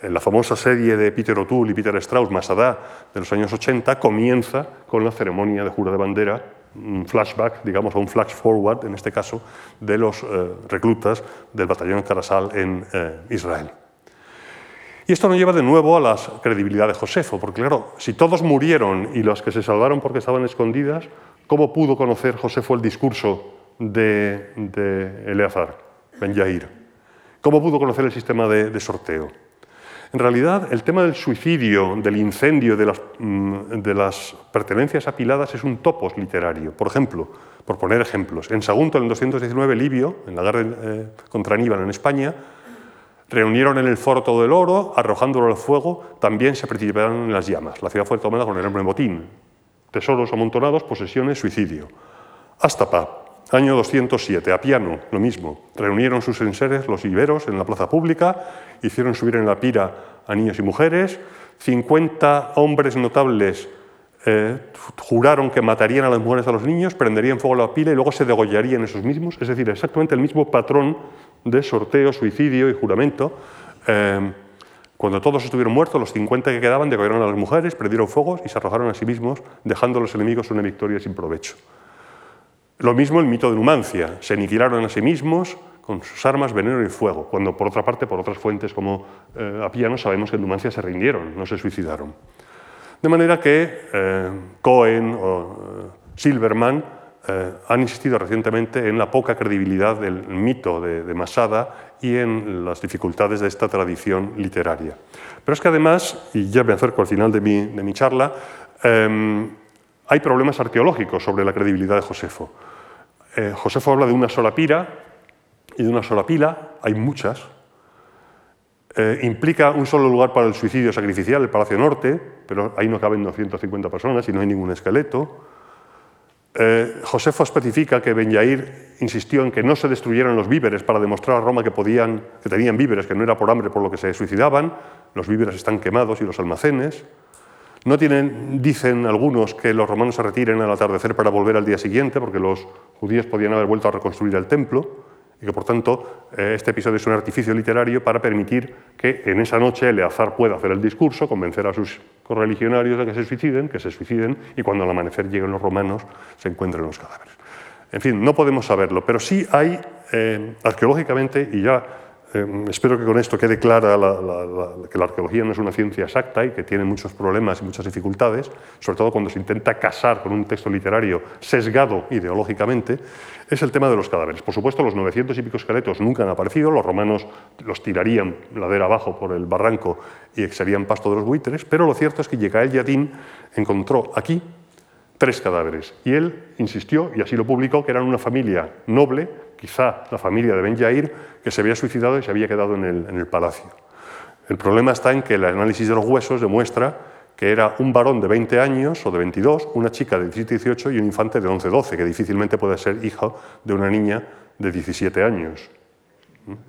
En la famosa serie de Peter O'Toole y Peter Strauss, Masada, de los años 80, comienza con la ceremonia de jura de bandera un flashback, digamos, o un flash forward, en este caso, de los eh, reclutas del batallón Carasal en eh, Israel. Y esto nos lleva de nuevo a la credibilidad de Josefo, porque claro, si todos murieron y los que se salvaron porque estaban escondidas, ¿cómo pudo conocer Josefo el discurso de, Eleazar, Ben Yair? ¿Cómo pudo conocer el sistema de sorteo? En realidad, el tema del suicidio, del incendio, de las, mm, de las, pertenencias apiladas es un topos literario. Por ejemplo, por poner ejemplos, en Sagunto, en el 219, Livio, en la guerra eh, contra Aníbal en España, reunieron en el foro todo el oro, arrojándolo al fuego, también se precipitaron en las llamas. La ciudad fue tomada con el hombre en botín. Tesoros amontonados, posesiones, suicidio. Astapa, año 207, Apiano, lo mismo. Reunieron sus enseres los iberos en la plaza pública, hicieron subir en la pira a niños y mujeres. 50 hombres notables eh, juraron que matarían a las mujeres y a los niños, prenderían fuego a la pila y luego se degollarían esos mismos. Es decir, exactamente el mismo patrón de sorteo, suicidio y juramento. Eh, cuando todos estuvieron muertos, los 50 que quedaban degollaron a las mujeres, prendieron fuegos y se arrojaron a sí mismos, dejando a los enemigos una victoria sin provecho. Lo mismo el mito de Numancia, se aniquilaron a sí mismos con sus armas, veneno y fuego, cuando por otra parte, por otras fuentes como eh, Apiano, sabemos que en Numancia se rindieron, no se suicidaron. De manera que eh, Cohen o eh, Silverman eh, han insistido recientemente en la poca credibilidad del mito de, Masada y en las dificultades de esta tradición literaria. Pero es que además, y ya me acerco al final de mi, de mi charla, eh, hay problemas arqueológicos sobre la credibilidad de Josefo. Eh, Josefo habla de una sola pira y de una sola pila, hay muchas. Eh, implica un solo lugar para el suicidio sacrificial, el Palacio Norte, pero ahí no caben 250 personas y no hay ningún esqueleto. Eh, Josefo especifica que Ben Yair insistió en que no se destruyeran los víveres para demostrar a Roma que, podían, que tenían víveres, que no era por hambre por lo que se suicidaban. Los víveres están quemados y los almacenes. No tienen, dicen algunos, que los romanos se retiren al atardecer para volver al día siguiente, porque los judíos podían haber vuelto a reconstruir el templo, y que por tanto eh, este episodio es un artificio literario para permitir que en esa noche Eleazar pueda hacer el discurso, convencer a sus correligionarios de que se suiciden, que se suiciden, y cuando al amanecer lleguen los romanos se encuentren los cadáveres. En fin, no podemos saberlo, pero sí hay eh, arqueológicamente, y ya eh, espero que con esto quede clara la, la, la, que la arqueología no es una ciencia exacta y que tiene muchos problemas y muchas dificultades, sobre todo cuando se intenta casar con un texto literario sesgado ideológicamente, es el tema de los cadáveres. Por supuesto, los 900 y pico esqueletos nunca han aparecido, los romanos los tirarían ladera abajo por el barranco y serían pasto de los buitres, pero lo cierto es que Yecael Yadín encontró aquí tres cadáveres y él insistió, y así lo publicó, que eran una familia noble quizá la familia de Ben Yair, que se había suicidado y se había quedado en el, palacio. El problema está en que el análisis de los huesos demuestra que era un varón de 20 años o de 22, una chica de 17-18 y un infante de 11-12, que difícilmente puede ser hijo de una niña de 17 años.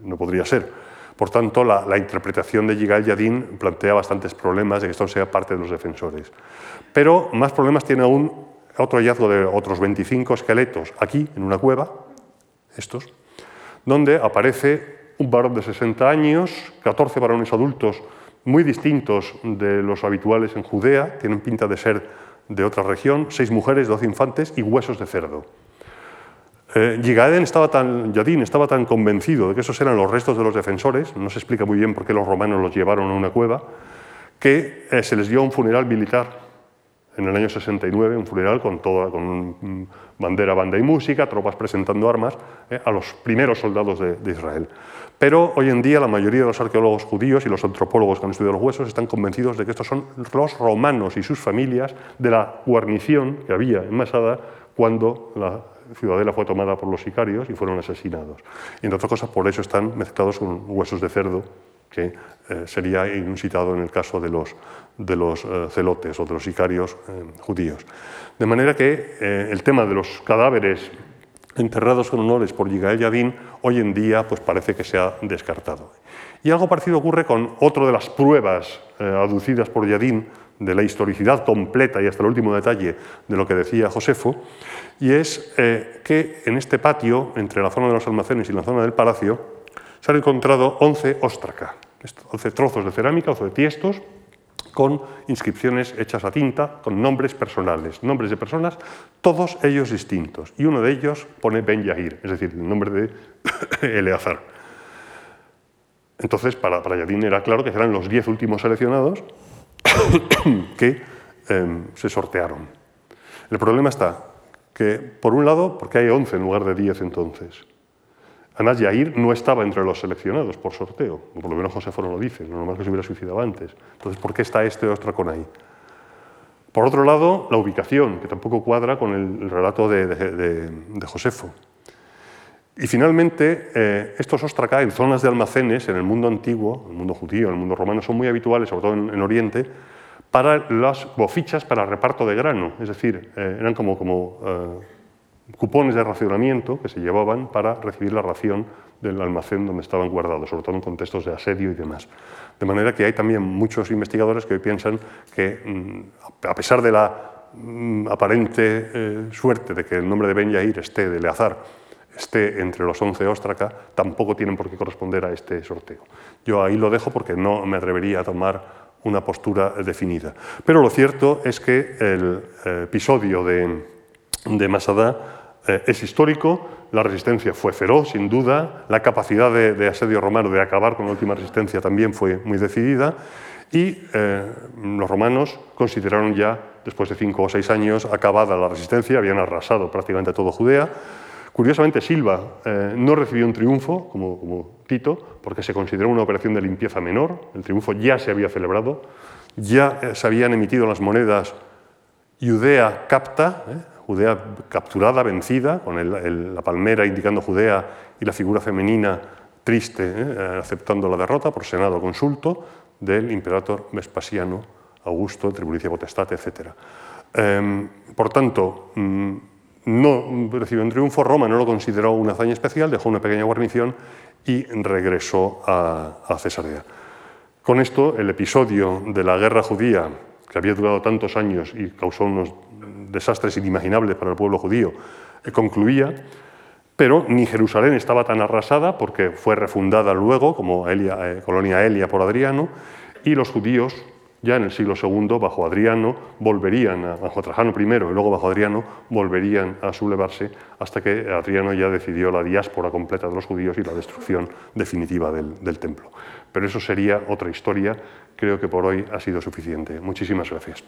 No podría ser. Por tanto, la, la interpretación de Yigal Yadin plantea bastantes problemas de que esto sea parte de los defensores. Pero más problemas tiene aún otro hallazgo de otros 25 esqueletos aquí, en una cueva, estos, donde aparece un varón de 60 años, 14 varones adultos muy distintos de los habituales en Judea, tienen pinta de ser de otra región, seis mujeres, 12 infantes y huesos de cerdo. Eh, estaba tan, Yadín estaba tan convencido de que esos eran los restos de los defensores, no se explica muy bien por qué los romanos los llevaron a una cueva, que eh, se les dio un funeral militar en el año 69, un funeral con, toda, con bandera, banda y música, tropas presentando armas eh, a los primeros soldados de, Israel. Pero hoy en día la mayoría de los arqueólogos judíos y los antropólogos que han estudiado los huesos están convencidos de que estos son los romanos y sus familias de la guarnición que había en Masada cuando la ciudadela fue tomada por los sicarios y fueron asesinados. Y entre otras cosas, por eso están mezclados con huesos de cerdo que eh, sería inusitado en el caso de los, de los eh, celotes o de los sicarios eh, judíos. De manera que el tema de los cadáveres enterrados con honores por Yigael Yadin hoy en día pues parece que se ha descartado. Y algo parecido ocurre con otra de las pruebas aducidas por Yadin de la historicidad completa y hasta el último detalle de lo que decía Josefo, y es que en este patio, entre la zona de los almacenes y la zona del palacio, se han encontrado 11 óstraca, 11 trozos de cerámica, o de tiestos, con inscripciones hechas a tinta, con nombres personales, nombres de personas, todos ellos distintos. Y uno de ellos pone Ben Yahir, es decir, el nombre de Eleazar. Entonces, para, para Yadin era claro que eran los diez últimos seleccionados que eh, se sortearon. El problema está que, por un lado, porque hay once en lugar de diez entonces. Además, Yair no estaba entre los seleccionados por sorteo, por lo menos Josefo no lo dice, lo normal que se hubiera suicidado antes. Entonces, ¿por qué está este Ostracón ahí? Por otro lado, la ubicación, que tampoco cuadra con el, relato de, Josefo. Y finalmente, eh, estos ostracá en zonas de almacenes en el mundo antiguo, en el mundo judío, en el mundo romano, son muy habituales, sobre todo en, Oriente, para las bofichas para reparto de grano. Es decir, eh, eran como, como eh, cupones de racionamiento que se llevaban para recibir la ración del almacén donde estaban guardados, sobre todo en contextos de asedio y demás. De manera que hay también muchos investigadores que piensan que, mm, a pesar de la mm, aparente eh, suerte de que el nombre de Ben Yair esté, de Eleazar, esté entre los 11 Óstraca, tampoco tienen por qué corresponder a este sorteo. Yo ahí lo dejo porque no me atrevería a tomar una postura definida. Pero lo cierto es que el eh, episodio de Masada eh, es histórico, la resistencia fue feroz, sin duda, la capacidad de, asedio romano de acabar con la última resistencia también fue muy decidida, y eh, los romanos consideraron ya, después de cinco o seis años, acabada la resistencia, habían arrasado prácticamente todo Judea. Curiosamente, Silva eh, no recibió un triunfo, como, Tito, porque se consideró una operación de limpieza menor, el triunfo ya se había celebrado, ya se habían emitido las monedas Judea capta, Judea capturada, vencida, con la palmera indicando Judea y la figura femenina triste, ¿eh? aceptando la derrota por senado consulto del imperator Vespasiano, Augusto, Tribulicia Potestate, etc. Em, por tanto, mm, no recibió un triunfo, Roma no lo consideró una hazaña especial, dejó una pequeña guarnición y regresó a, a Cesarea. Con esto, el episodio de la guerra judía, que había durado tantos años y causó unos desastres inimaginables para el pueblo judío, eh, concluía, pero ni Jerusalén estaba tan arrasada porque fue refundada luego como eh, colonia Elia por Adriano, y los judíos ya en el siglo II, bajo Adriano, volverían, bajo Trajano I y luego bajo Adriano, volverían a sublevarse hasta que Adriano ya decidió la diáspora completa de los judíos y la destrucción definitiva del, del templo. Pero eso sería otra historia, creo que por hoy ha sido suficiente. Muchísimas gracias.